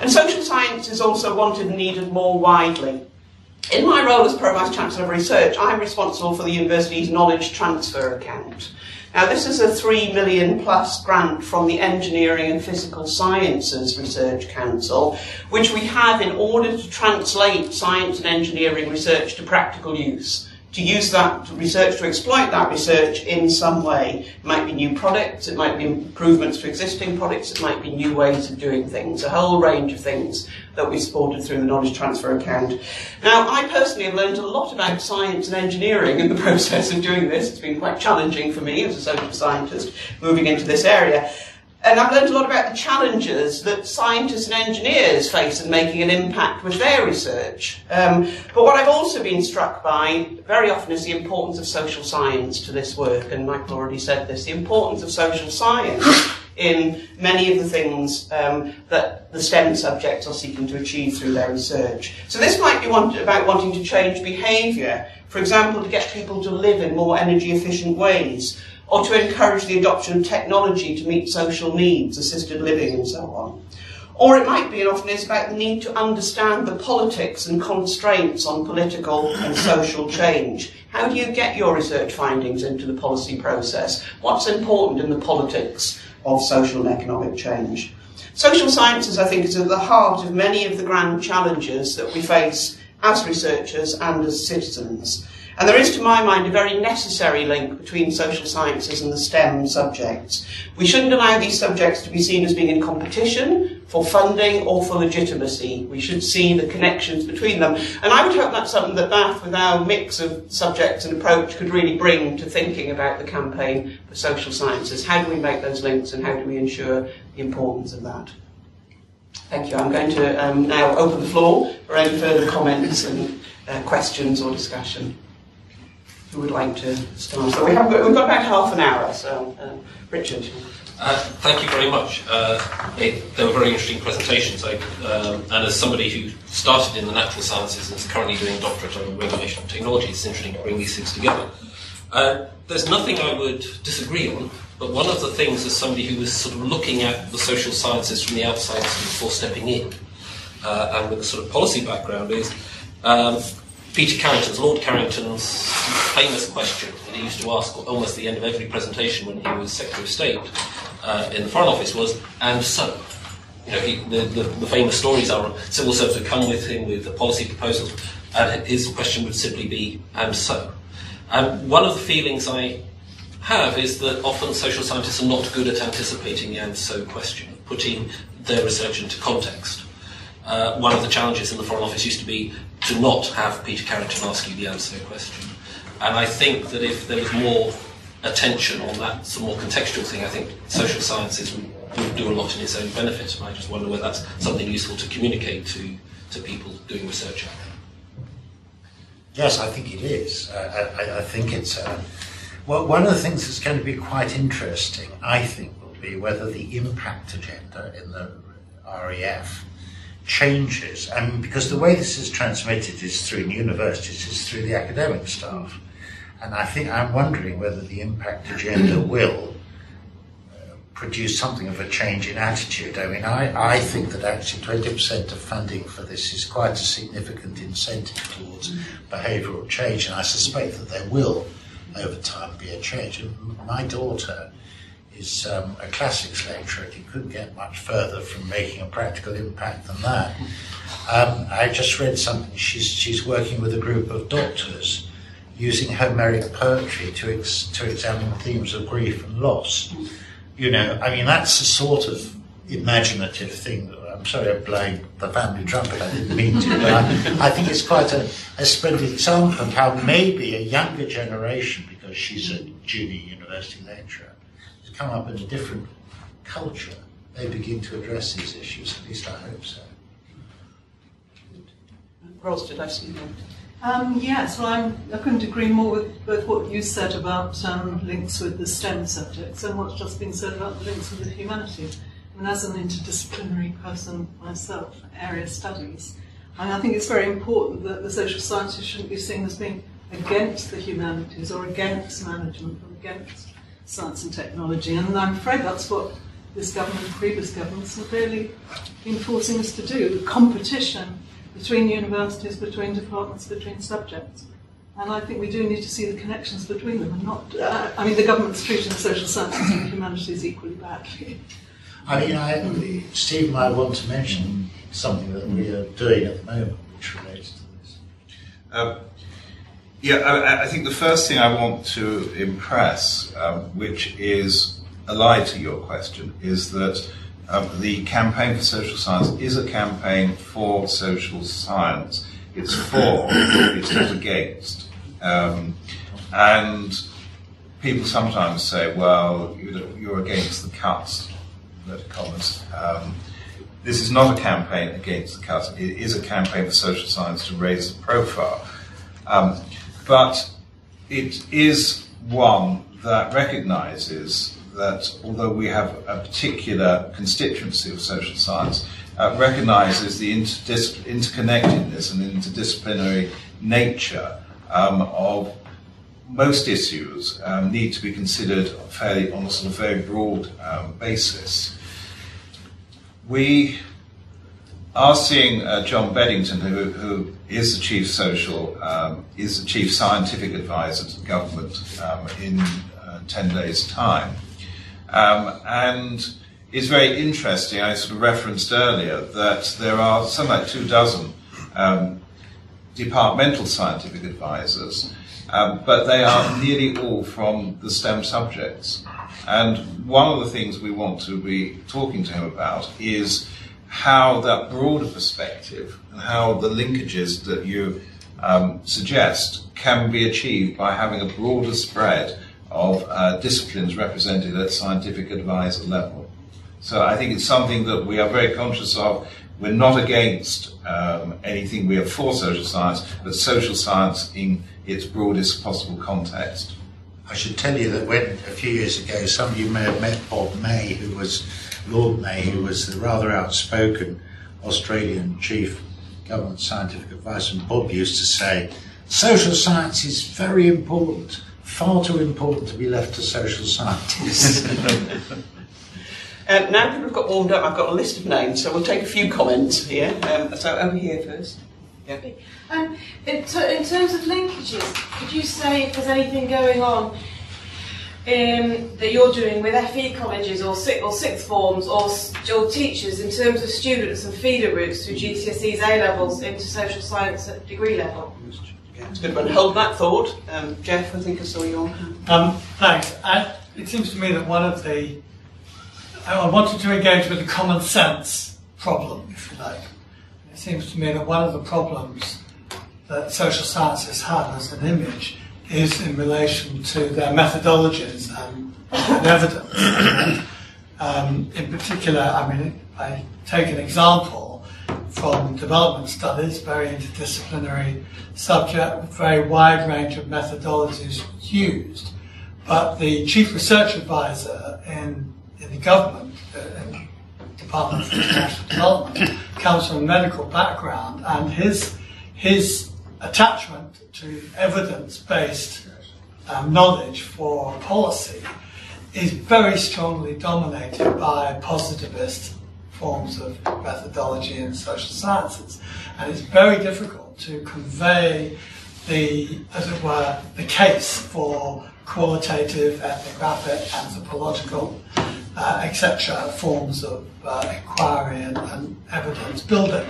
And social science is also wanted and needed more widely. In my role as Pro Vice Chancellor of Research, I'm responsible for the university's knowledge transfer account. Now, this is a three million plus grant from the Engineering and Physical Sciences Research Council, which we have in order to translate science and engineering research to practical use to use that research to exploit that research in some way. It might be new products, it might be improvements to existing products, it might be new ways of doing things, a whole range of things that we supported through the knowledge transfer account. Now, I personally have learned a lot about science and engineering in the process of doing this. It's been quite challenging for me as a social scientist moving into this area. And I've learned a lot about the challenges that scientists and engineers face in making an impact with their research. Um, but what I've also been struck by very often is the importance of social science to this work, and Michael already said this the importance of social science in many of the things um, that the STEM subjects are seeking to achieve through their research. So this might be want- about wanting to change behaviour, for example, to get people to live in more energy efficient ways or to encourage the adoption of technology to meet social needs, assisted living, and so on. Or it might be, and often is, about the need to understand the politics and constraints on political and social change. How do you get your research findings into the policy process? What's important in the politics of social and economic change? Social sciences, I think, is at the heart of many of the grand challenges that we face as researchers and as citizens. And there is, to my mind, a very necessary link between social sciences and the STEM subjects. We shouldn't allow these subjects to be seen as being in competition for funding or for legitimacy. We should see the connections between them. And I would hope that's something that Bath, with our mix of subjects and approach, could really bring to thinking about the campaign for social sciences. How do we make those links and how do we ensure the importance of that? Thank you. I'm going to um, now open the floor for any further comments and uh, questions or discussion who would like to start? So we have we've got about half an hour. So, uh, Richard. Uh, thank you very much. Uh, it, they were very interesting presentations. I, um, and as somebody who started in the natural sciences and is currently doing a doctorate on regulation of technology, it's interesting to bring these things together. Uh, there's nothing I would disagree on, but one of the things as somebody who was sort of looking at the social sciences from the outside before stepping in, uh, and with a sort of policy background, is um, Peter Carrington's, Lord Carrington's famous question that he used to ask almost at the end of every presentation when he was Secretary of State uh, in the Foreign Office was, and so? You know, he, the, the, the, famous stories are civil servants would come with him with the policy proposals, and his question would simply be, and so? And one of the feelings I have is that often social scientists are not good at anticipating the and so question, putting their research into context. Uh, one of the challenges in the Foreign Office used to be to not have Peter Carrington ask you the answer question. And I think that if there was more attention on that, some more contextual thing, I think social sciences would, do a lot in its own benefit. And I just wonder whether that's something useful to communicate to, to people doing research out there. Yes, I think it is. I, I, think it's. Uh, well, one of the things that's going to be quite interesting, I think, will be whether the impact agenda in the REF changes, and because the way this is transmitted is through universities, is through the academic staff. And I think I'm wondering whether the impact agenda will uh, produce something of a change in attitude. I mean, I, I think that actually 20% of funding for this is quite a significant incentive towards behavioural change, and I suspect that there will, over time, be a change. My daughter is um, a classics lecturer. you couldn't get much further from making a practical impact than that. Um, I just read something. She's she's working with a group of doctors using Homeric poetry to ex, to examine themes of grief and loss. You know, I mean that's the sort of imaginative thing. That, I'm sorry, I blame the family trumpet. I didn't mean to, but I, I think it's quite a, a splendid example of how maybe a younger generation, because she's a junior university lecturer, has come up in a different culture. They begin to address these issues. At least I hope so. Ros, did I see you? Um, yes, well, I'm, I couldn't agree more with both what you said about um, links with the STEM subjects and what's just been said about the links with the humanities. Mean, as an interdisciplinary person myself, area studies, and I think it's very important that the social sciences shouldn't be seen as being against the humanities or against management or against science and technology. And I'm afraid that's what this government and previous governments have really forcing us to do competition between universities, between departments, between subjects. And I think we do need to see the connections between them and not, uh, I mean, the government's treating the social sciences and humanities equally badly. I mean, I, Steve might want to mention something that we are doing at the moment which relates to this. Um, yeah, I, I, think the first thing I want to impress, um, which is allied to your question, is that um, the campaign for social science is a campaign for social science. It's for, it's not against. Um, and people sometimes say, well, you're against the cuts, commas. Um, this is not a campaign against the cuts. It is a campaign for social science to raise the profile. Um, but it is one that recognises that although we have a particular constituency of social science, uh, recognises the interdis- interconnectedness and interdisciplinary nature um, of most issues um, need to be considered fairly on a sort of very broad um, basis. We are seeing uh, John Beddington, who, who is the chief social, um, is the chief scientific advisor to the government um, in uh, 10 days' time. Um, and it's very interesting, I sort of referenced earlier, that there are something like two dozen um, departmental scientific advisors, um, but they are nearly all from the STEM subjects. And one of the things we want to be talking to him about is how that broader perspective and how the linkages that you um, suggest can be achieved by having a broader spread of uh, disciplines represented at scientific advisor level. So I think it's something that we are very conscious of. We're not against um, anything, we are for social science, but social science in its broadest possible context. I should tell you that when a few years ago, some of you may have met Bob May, who was Lord May, who was the rather outspoken Australian chief government scientific advisor, and Bob used to say, social science is very important far too important to be left to social scientists. um, now people have got warmed up, I've got a list of names, so we'll take a few comments here. Um, so over here first. Yeah. Um, in, t- in, terms of linkages, could you say if there's anything going on um, that you're doing with FE colleges or, or sixth forms or, or teachers in terms of students and feeder routes through GCSEs A levels into social science at degree level? That's a good one. Hold that thought. Um, Jeff, I think I saw your hand. Um, thanks. I, it seems to me that one of the. I wanted to engage with the common sense problem, if you like. It seems to me that one of the problems that social sciences have as an image is in relation to their methodologies and, and evidence. um, in particular, I mean, I take an example from development studies, very interdisciplinary subject, very wide range of methodologies used. But the chief research advisor in, in the government, uh, in Department for International Development, comes from a medical background, and his his attachment to evidence-based um, knowledge for policy is very strongly dominated by positivist forms of methodology in social sciences. And it's very difficult to convey the, as it were, the case for qualitative, ethnographic, anthropological, uh, etc. forms of uh, inquiry and, and, evidence building.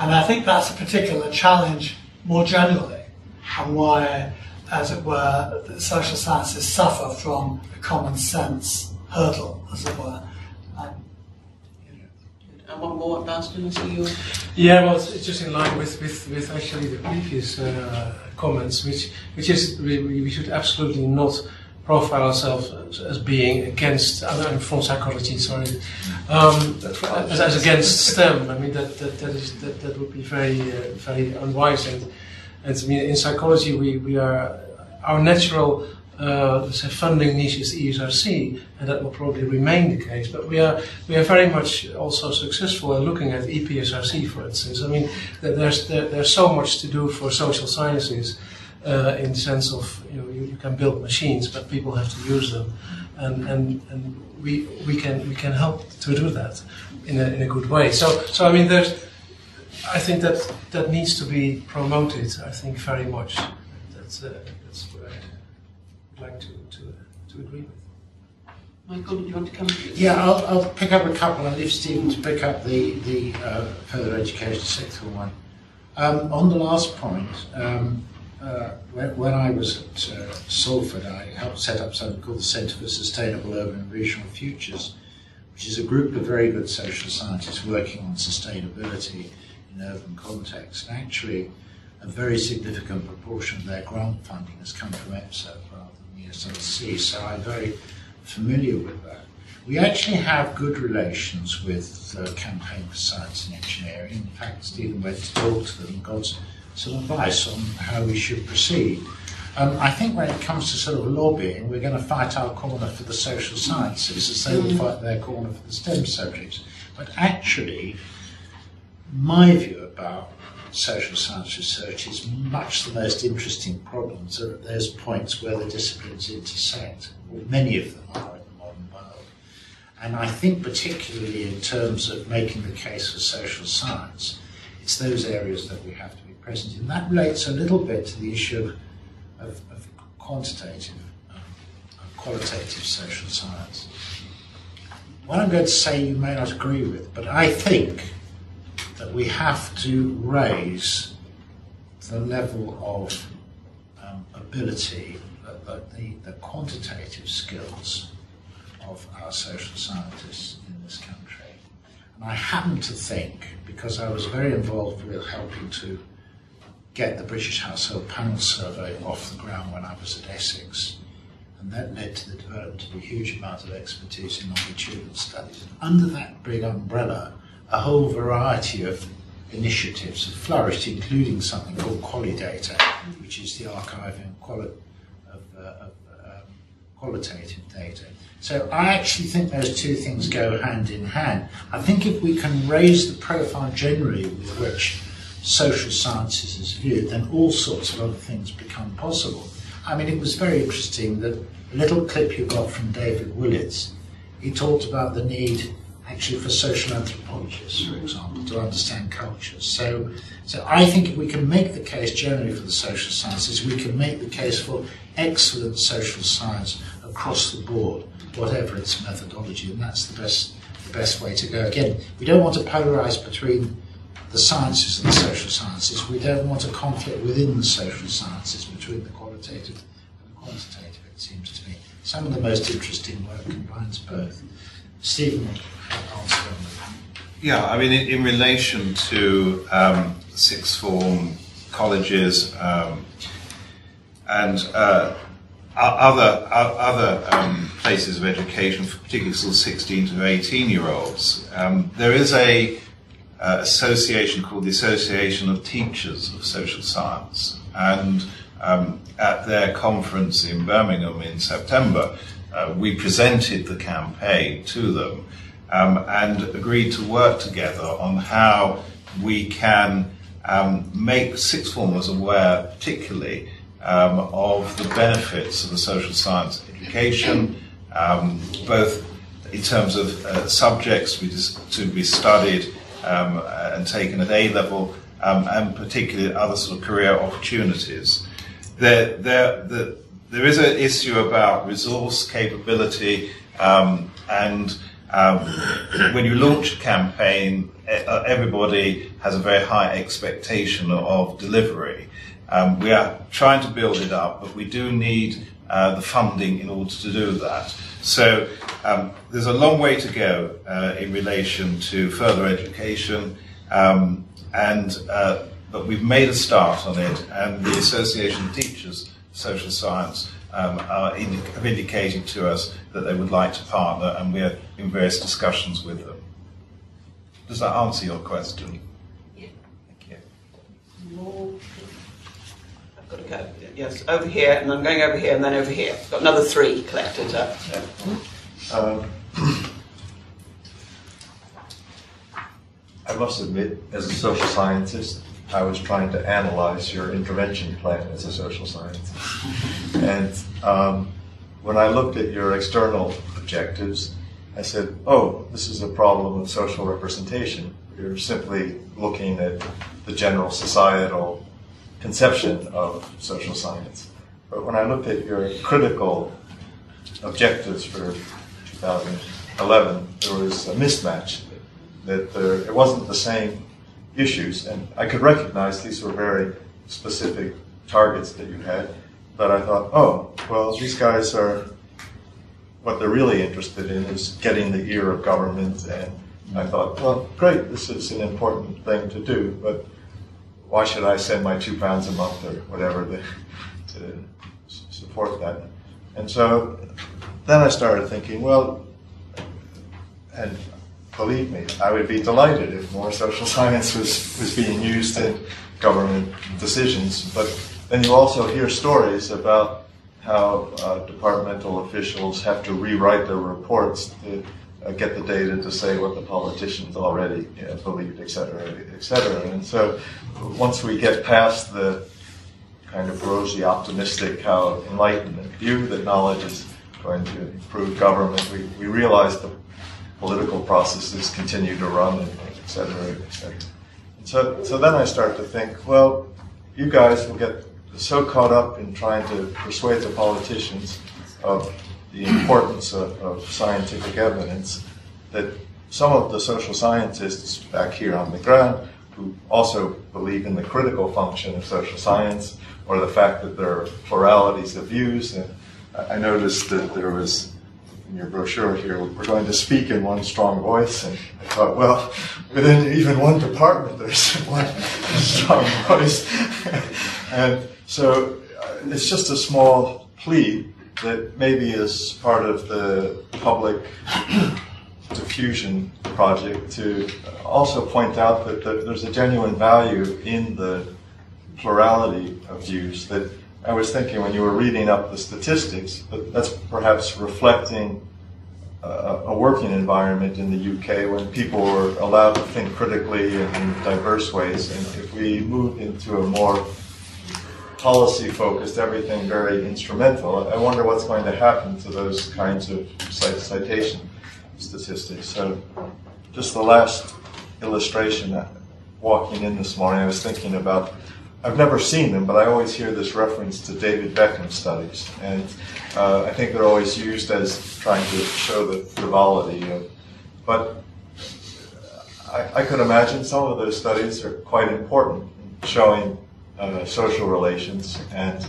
And I think that's a particular challenge more generally, and why, as it were, the social sciences suffer from a common sense hurdle, as it were. And one more, Bastian, I see you. Yeah, well, it's it's just in line with, with, with actually the previous uh, comments, which which is we, we we should absolutely not profile ourselves as, as being against, I'm from psychology, sorry, um, as, as against STEM. I mean, that, that, that, is, that, that would be very, uh, very unwise. And, and I mean, in psychology, we, we are, our natural uh, say funding niche is ESRC, and that will probably remain the case. But we are we are very much also successful in looking at EPSRC, for instance. I mean, there's there, there's so much to do for social sciences, uh, in the sense of you know you, you can build machines, but people have to use them, and and, and we we can we can help to do that in a in a good way. So so I mean there's. I think that that needs to be promoted. I think very much. That's uh, like to to, to agree with. Michael, do you want to come? Yeah, I'll, I'll pick up a couple and leave Stephen to pick up the, the uh, further education sixth form one. Um, on the last point, um, uh, when, when I was at uh, Salford, I helped set up something called the Centre for Sustainable Urban and Regional Futures, which is a group of very good social scientists working on sustainability in urban contexts. And actually, a very significant proportion of their grant funding has come from EPSRC than the so I'm very familiar with that. We actually have good relations with the Campaign for Science and Engineering. In fact, Stephen went to talk to them and got some advice on how we should proceed. Um, I think when it comes to sort of lobbying, we're going to fight our corner for the social sciences as they will fight their corner for the STEM subjects. But actually, my view about social science research is much the most interesting problems are at those points where the disciplines intersect. Many of them are in the modern world. And I think particularly in terms of making the case for social science, it's those areas that we have to be present in. That relates a little bit to the issue of, of, of quantitative, um, of qualitative social science. What I'm going to say you may not agree with, but I think that we have to raise the level of um, ability, the, the, the quantitative skills of our social scientists in this country. And I happen to think, because I was very involved with helping to get the British Household Panel Survey off the ground when I was at Essex, and that led to the development of a huge amount of expertise in longitudinal studies. And under that big umbrella, a whole variety of initiatives have flourished, including something called QualiData, which is the archiving quali- of, uh, of um, qualitative data. So I actually think those two things go hand in hand. I think if we can raise the profile generally with which social sciences is viewed, then all sorts of other things become possible. I mean, it was very interesting that a little clip you got from David Willetts, he talked about the need actually for social anthropologists, for example, to understand cultures. So, so I think if we can make the case generally for the social sciences, we can make the case for excellent social science across the board, whatever its methodology, and that's the best the best way to go. Again, we don't want to polarize between the sciences and the social sciences. We don't want a conflict within the social sciences between the qualitative and the quantitative, it seems to me. Some of the most interesting work combines both. Stephen. Yeah, I mean, in, in relation to um, sixth form colleges um, and uh, other other um, places of education, particularly sort of 16 to 18 year olds, um, there is a uh, association called the Association of Teachers of Social Science, and um, at their conference in Birmingham in September, uh, we presented the campaign to them um, and agreed to work together on how we can um, make sixth formers aware, particularly, um, of the benefits of a social science education, um, both in terms of uh, subjects to be studied um, and taken at A level, um, and particularly other sort of career opportunities. There, there, the, there is an issue about resource capability and um, when you launch a campaign, uh, everybody has a very high expectation of delivery. Um, we are trying to build it up, but we do need uh, the funding in order to do that. So um, there's a long way to go uh, in relation to further education, um, and uh, but we've made a start on it, and the Association of Teachers Social Science um, are indi- have indicated to us that they would like to partner, and we're in various discussions with them. Does that answer your question? Yeah. Thank you. More. I've got to go. Yes, over here, and I'm going over here, and then over here. Got another three collected. Uh, Um, I must admit, as a social scientist, I was trying to analyze your intervention plan as a social scientist. And um, when I looked at your external objectives, I said, oh, this is a problem of social representation. You're simply looking at the general societal conception of social science. But when I looked at your critical objectives for 2011, there was a mismatch. That there, it wasn't the same issues, and I could recognize these were very specific targets that you had. But I thought, oh, well, these guys are what they're really interested in is getting the ear of government. And I thought, well, great, this is an important thing to do, but why should I send my two pounds a month or whatever to, to support that? And so then I started thinking, well, and believe me, I would be delighted if more social science was, was being used in government decisions. But then you also hear stories about how uh, departmental officials have to rewrite their reports to uh, get the data to say what the politicians already you know, believed, et cetera, et cetera. And so once we get past the kind of rosy, optimistic, how enlightenment view that knowledge is going to improve government, we, we realize the political processes continue to run, and et cetera, et cetera. And so, so then I start to think, well, you guys will get so caught up in trying to persuade the politicians of the importance of, of scientific evidence that some of the social scientists back here on the ground who also believe in the critical function of social science or the fact that there are pluralities of views. And I noticed that there was in your brochure here, we're going to speak in one strong voice. And I thought, well, within even one department, there's one strong voice. and so uh, it's just a small plea that maybe as part of the public diffusion project to also point out that, that there's a genuine value in the plurality of views that I was thinking when you were reading up the statistics, but that's perhaps reflecting a, a, working environment in the UK when people were allowed to think critically in, in diverse ways. And if we move into a more policy focused, everything very instrumental, I wonder what's going to happen to those kinds of citation statistics. So, just the last illustration, uh, walking in this morning, I was thinking about I've never seen them, but I always hear this reference to David Beckham studies, and uh, I think they're always used as trying to show the frivolity of. But I, I could imagine some of those studies are quite important, showing uh, social relations and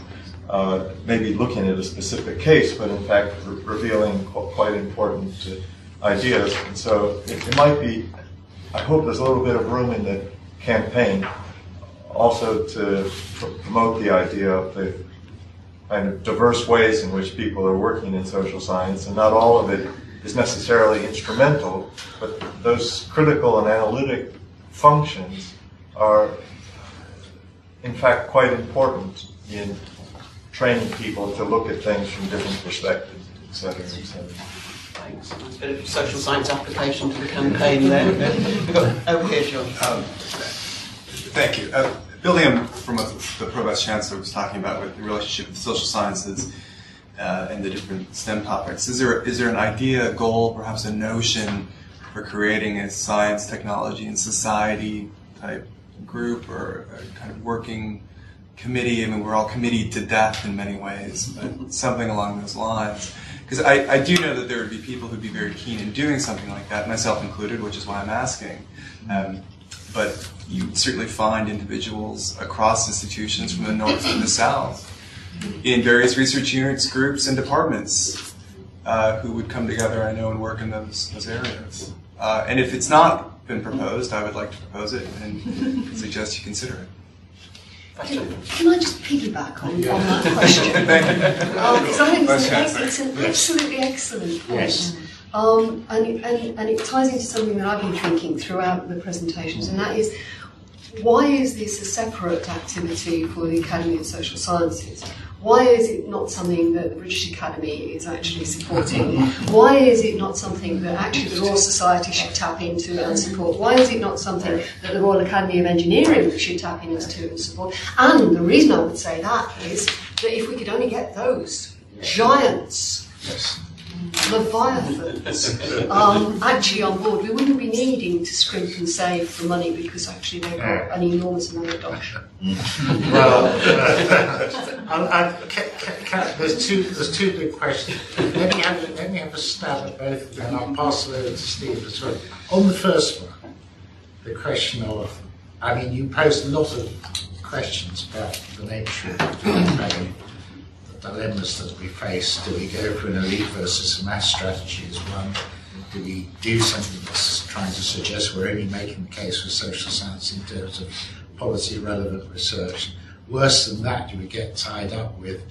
uh, maybe looking at a specific case, but in fact re- revealing qu- quite important uh, ideas. And so it, it might be. I hope there's a little bit of room in the campaign also to promote the idea of the kind of diverse ways in which people are working in social science, and not all of it is necessarily instrumental, but those critical and analytic functions are, in fact, quite important in training people to look at things from different perspectives, et cetera, et cetera. Thanks. A bit of social science application to the campaign there. We've got over here, John. Um, thank you. Uh, building from what the Pro-Vice Chancellor was talking about with the relationship the social sciences uh, and the different STEM topics, is there is there an idea, a goal, perhaps a notion for creating a science, technology, and society type group or kind of working committee? I mean, we're all committed to death in many ways, but something along those lines Because I, I do know that there would be people who'd be very keen in doing something like that, myself included, which is why I'm asking. Um, but you certainly find individuals across institutions from the north and the south in various research units, groups, and departments uh, who would come together, I know, and work in those, those areas. Uh, and if it's not been proposed, I would like to propose it and suggest you consider it. Can, can I just piggyback on, on that question? Because I think it's an, it's an absolutely excellent point. Yes. Um, and, and, and it ties into something that I've been thinking throughout the presentations, and that is why is this a separate activity for the Academy of Social Sciences? Why is it not something that the British Academy is actually supporting? Why is it not something that actually the Royal Society should tap into and support? Why is it not something that the Royal Academy of Engineering should tap into and support? And the reason I would say that is that if we could only get those giants leviathans um, actually on board, we wouldn't be needing to scrimp and save for money because actually they've got an enormous amount of dosh. Well, I, I, ca- ca- ca- there's two there's two big questions. Let me have let me have a stab at both, of them, I'll pass it over to Steve as well. On the first one, the question of, I mean, you posed a lot of questions about the nature of the dilemmas that we face. Do we go for an elite versus a mass strategy as one? Do we do something that's trying to suggest we're only making the case for social science in terms of policy relevant research? Worse than that, do we get tied up with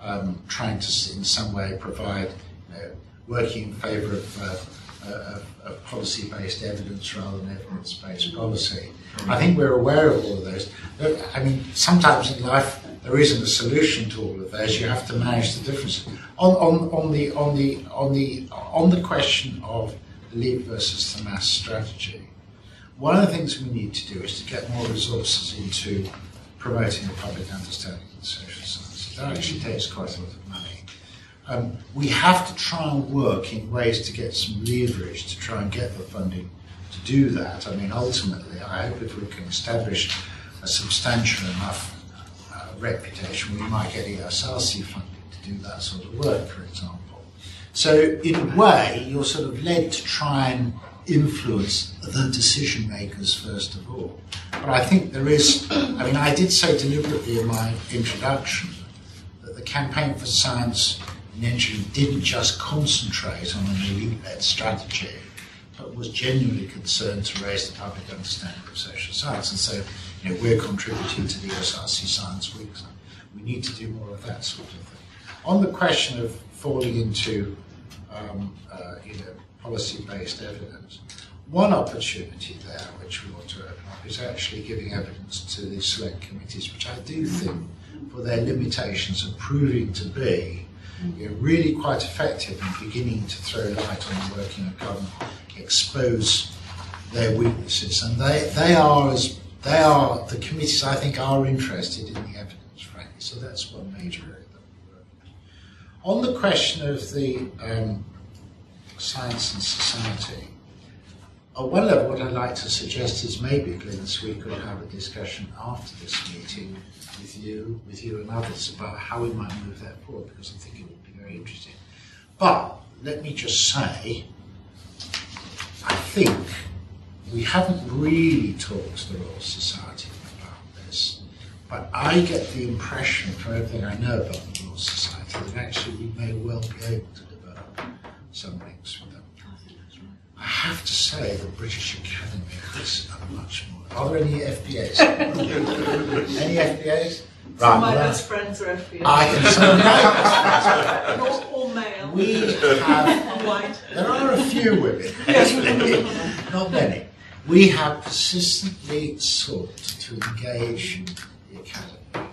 um, trying to, in some way, provide, you know, working in favour of, uh, uh, of, of policy-based evidence rather than evidence-based policy? I think we're aware of all of those. I mean, sometimes in life there isn't a solution to all of those. You have to manage the differences. On, on, on the on the on the on the question of lead versus the mass strategy, one of the things we need to do is to get more resources into promoting the public understanding of the social sciences. That actually takes quite a lot of money. Um, we have to try and work in ways to get some leverage to try and get the funding to do that. I mean, ultimately, I hope if we can establish a substantial enough reputation, we might get ESRC funding to do that sort of work, for example. So, in a way, you're sort of led to try and influence the decision makers first of all. But I think there is, I mean, I did say deliberately in my introduction that the Campaign for Science in Engineering didn't just concentrate on an elite led strategy, but was genuinely concerned to raise the public understanding of social science. And so, you know, we're contributing to the ESRC Science Week. We need to do more of that sort of thing. On the question of falling into, um, uh, you know, policy-based evidence, one opportunity there, which we want to open up, is actually giving evidence to the select committees, which I do think, for their limitations, are proving to be you know, really quite effective in beginning to throw light on the working of government, expose their weaknesses, and they, they are as they are the committees I think are interested in the evidence, frankly. So that's one major area that we work. On the question of the um, science and society, at one level, what I'd like to suggest is maybe, Glynis, we could have a discussion after this meeting with you, with you and others about how we might move that forward, because I think it would be very interesting. But let me just say, I think we haven't really talked to the Royal Society about this, but I get the impression from everything I know about the Royal Society that actually we may well be able to develop some links with them. I have to say the British Academy has a much more. Are there any FBAs? any FBAs? Some of my well, best friends are FBA. I can say And all, all male. We have. White. There are a few women, actually, not many. We have persistently sought to engage the Academy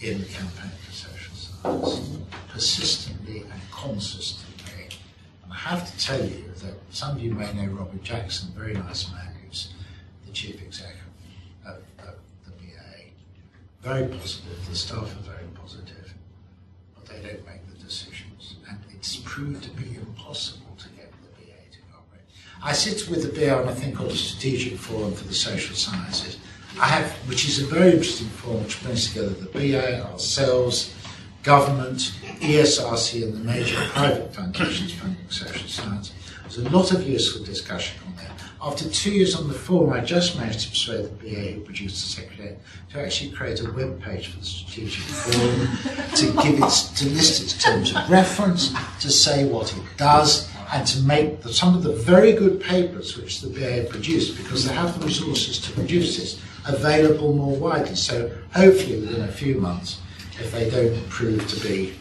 in the campaign for social science, persistently and consistently. And I have to tell you that some of you may know Robin Jackson, very nice man who's the chief executive of, of the BA. Very positive, the staff are very positive, but they don't make the decisions. And it's proved to be impossible to get the BA to cooperate. I sit with the BA on a thing called the Strategic Forum for the Social Sciences. I have, which is a very interesting forum which brings together the BA, ourselves, government, ESRC and the major private foundations funding social science. There's a lot of useful discussion on there. After two years on the forum, I just managed to persuade the BA who produced the secretariat to actually create a web page for the strategic forum, to give it, to list its terms of reference, to say what it does, and to make the, some of the very good papers which the BA produced, because they have the resources to produce this, available more widely. So hopefully within a few months, if they don't prove to be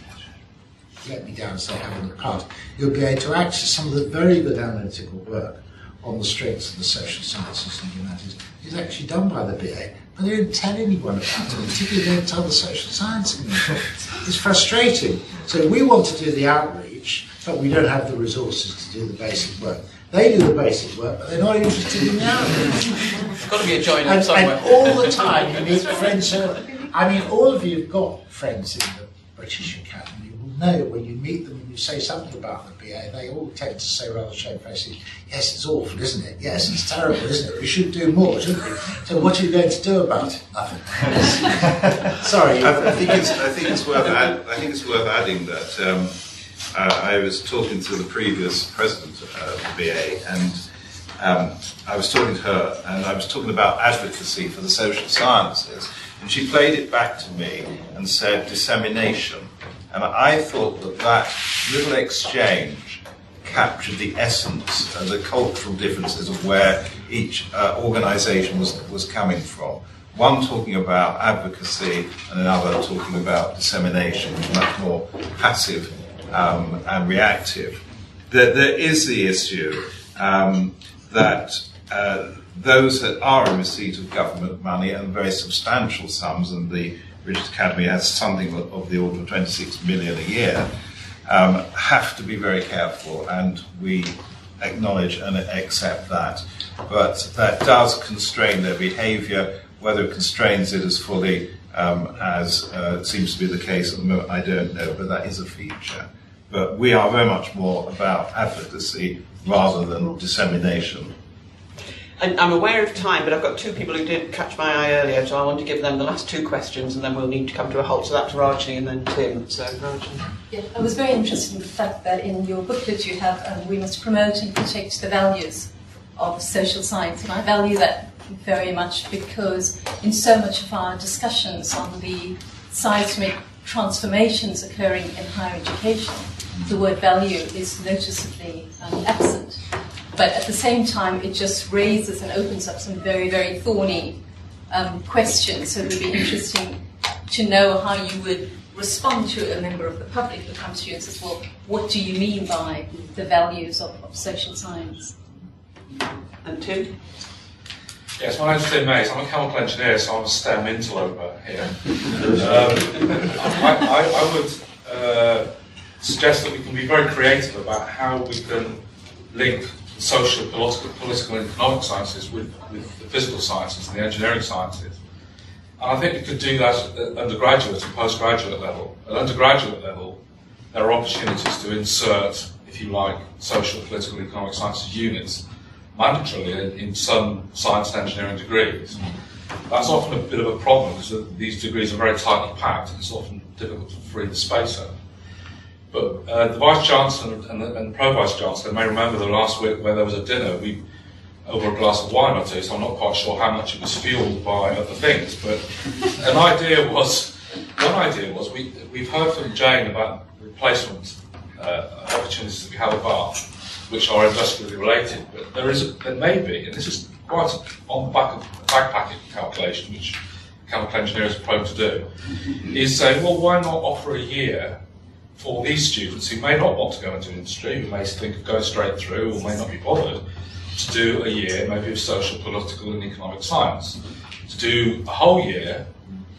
let me down as they have in the past, you'll be able to access some of the very good analytical work on the strengths of the social sciences and humanities is actually done by the BA, but they don't tell anyone about it, particularly they don't tell the social science community. It's frustrating. So we want to do the outreach, but we don't have the resources to do the basic work. They do the basic work, but they're not interested in the outreach. There's got to be a join up And, somewhere. and all the time you meet friends. Uh, I mean, all of you have got friends in the British Academy. You will know when you meet them you say something about the BA, they all tend to say rather shamefacedly, "Yes, it's awful, isn't it? Yes, it's terrible, isn't it? We should do more, shouldn't we?" So, what are you going to do about it? Nothing. Sorry. I, I think it's I think it's worth add, I think it's worth adding that um, uh, I was talking to the previous president of the BA and um, I was talking to her and I was talking about advocacy for the social sciences and she played it back to me and said dissemination and I thought that that little exchange captured the essence and the cultural differences of where each uh, organisation was, was coming from. One talking about advocacy and another talking about dissemination, much more passive um, and reactive. There, there is the issue um, that uh, those that are in receipt of government money and very substantial sums, and the British Academy has something of the order of 26 million a year, um, have to be very careful, and we acknowledge and accept that. But that does constrain their behaviour. Whether it constrains it as fully um, as uh, seems to be the case at the moment, I don't know, but that is a feature. But we are very much more about advocacy rather than dissemination. I'm aware of time, but I've got two people who did catch my eye earlier, so I want to give them the last two questions, and then we'll need to come to a halt. So that's Rajni and then Tim. So Rajni. Yeah, I was very interested in the fact that in your booklet you have um, we must promote and protect the values of social science, and I value that very much because in so much of our discussions on the seismic transformations occurring in higher education, the word value is noticeably um, absent. But at the same time, it just raises and opens up some very, very thorny um, questions. So it would be interesting to know how you would respond to a member of the public who comes to you and says, well, what do you mean by the values of, of social science? And Tim? Yes, my name's Tim Mays. I'm a chemical engineer, so I'm a STEM interloper here. Um, I, I, I would uh, suggest that we can be very creative about how we can link the social, political, political and economic sciences with, with the physical sciences and the engineering sciences. And I think we could do that at undergraduate and postgraduate level. At undergraduate level, there are opportunities to insert, if you like, social, political, economic sciences units mandatorily in, in some science and engineering degrees. That's often a bit of a problem because these degrees are very tightly packed and it's often difficult to free the space up. But uh, the Vice Chancellor and the, and the Pro Vice Chancellor may remember the last week where there was a dinner we, over a glass of wine or two, so I'm not quite sure how much it was fueled by other things. But an idea was, one idea was we, we've heard from Jane about replacement uh, opportunities that we have at Bath which are industrially related, but there is there may be, and this is quite on the back of backpacking calculation, which chemical engineers are prone to do, is saying, well, why not offer a year for these students who may not want to go into industry, who may think of going straight through, or may not be bothered, to do a year maybe of social, political, and economic science, to do a whole year,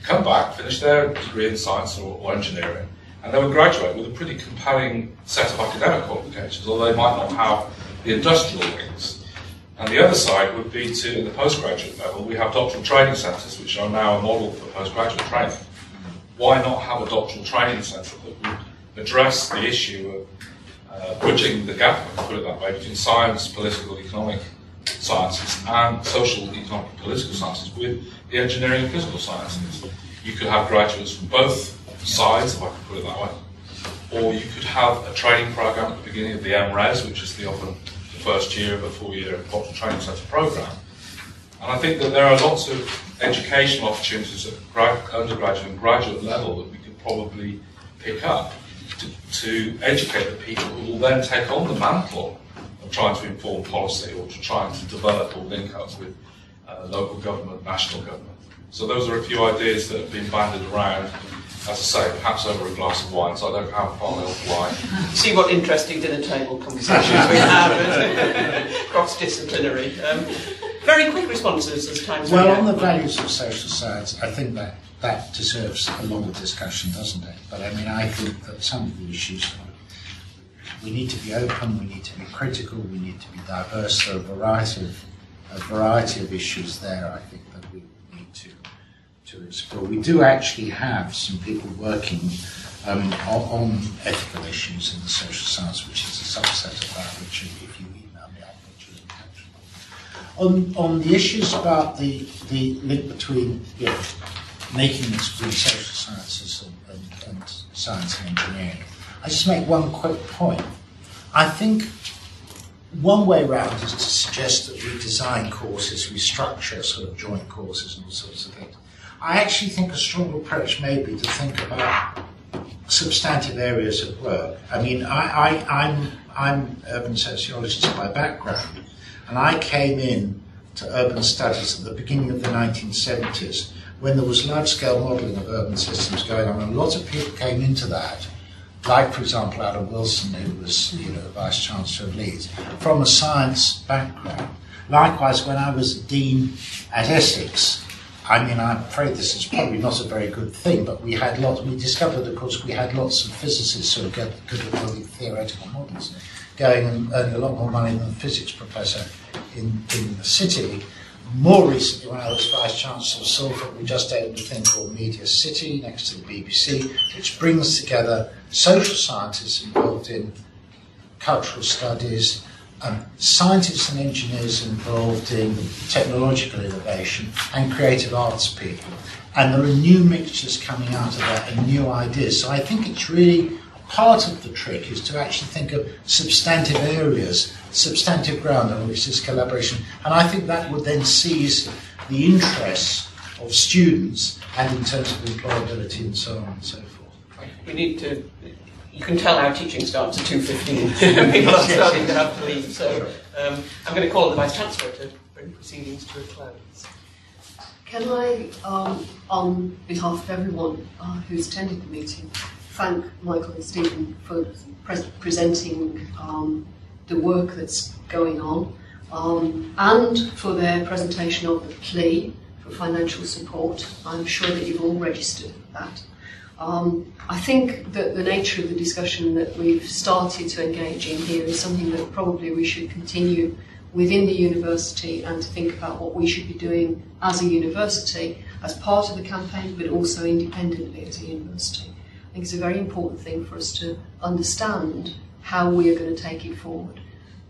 come back, finish their degree in science or, or engineering, and they would graduate with a pretty compelling set of academic qualifications, although they might not have the industrial links. And the other side would be to, at the postgraduate level, we have doctoral training centres, which are now a model for postgraduate training. Why not have a doctoral training centre that would address the issue of uh, bridging the gap, put it that way, between science, political, economic sciences, and social, economic, political sciences with the engineering and physical sciences? You could have graduates from both sides, if I can put it that way. or you could have a training program at the beginning of the MRes, which is the often the first year of a four-year training centre program. And I think that there are lots of educational opportunities at undergraduate and graduate level that we could probably pick up to, to educate the people who will then take on the mantle of trying to inform policy or to trying to develop or link up with uh, local government, national government. So those are a few ideas that have been banded around as I say, perhaps over a glass of wine, so I don't know how far they'll fly. See what interesting dinner table conversations we have, cross-disciplinary. Um, very quick responses as time Well, on the values of social science, I think that that deserves a longer discussion, doesn't it? But I mean, I think that some of the issues we need to be open, we need to be critical, we need to be diverse. There are a variety of a variety of issues there. I think that we need to to explore. We do actually have some people working um, on, on, ethical issues in the social science, which is a subset of that, which if you email me, I'll put you in touch. On, on the issues about the, the link between you know, making this between social sciences and, and, and science and engineering, I just make one quick point. I think one way around is to suggest that we design courses, we structure sort of joint courses and all sorts of things. I actually think a strong approach may be to think about substantive areas of work. I mean, I, I, I'm, I'm urban sociologist by background, and I came in to urban studies at the beginning of the 1970s when there was large-scale modelling of urban systems going on. And a lot of people came into that, like, for example, Alan Wilson, who was you know, Vice Chancellor of Leeds, from a science background. Likewise, when I was dean at Essex, I mean, I'm afraid this is probably not a very good thing, but we had lots, we discovered, of course, we had lots of physicists who good at building theoretical models, going and earning a lot more money than a physics professor in, in the city. More recently, when I was Vice Chancellor of Salford, we just opened a thing called Media City next to the BBC, which brings together social scientists involved in cultural studies, um, scientists and engineers involved in technological innovation and creative arts people. And there are new mixtures coming out of that and new ideas. So I think it's really part of the trick is to actually think of substantive areas, substantive ground on which this collaboration. And I think that would then seize the interests of students and in terms of employability and so on and so forth. We need to you can tell our teaching starts at 2.15. People are starting to have to leave. So um, I'm going to call the Vice-Chancellor to bring proceedings to a close. Can I, um, on behalf of everyone uh, who's attended the meeting, thank Michael and Stephen for pre- presenting um, the work that's going on um, and for their presentation of the plea for financial support. I'm sure that you've all registered that. Um, I think that the nature of the discussion that we've started to engage in here is something that probably we should continue within the university and to think about what we should be doing as a university as part of the campaign, but also independently as a university. Think it's a very important thing for us to understand how we are going to take it forward,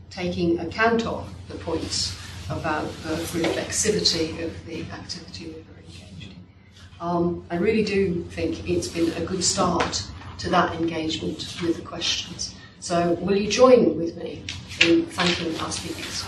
taking account of the points about the reflexivity of the activity we're engaged um, I really do think it's been a good start to that engagement with the questions. So, will you join with me in thanking our speakers?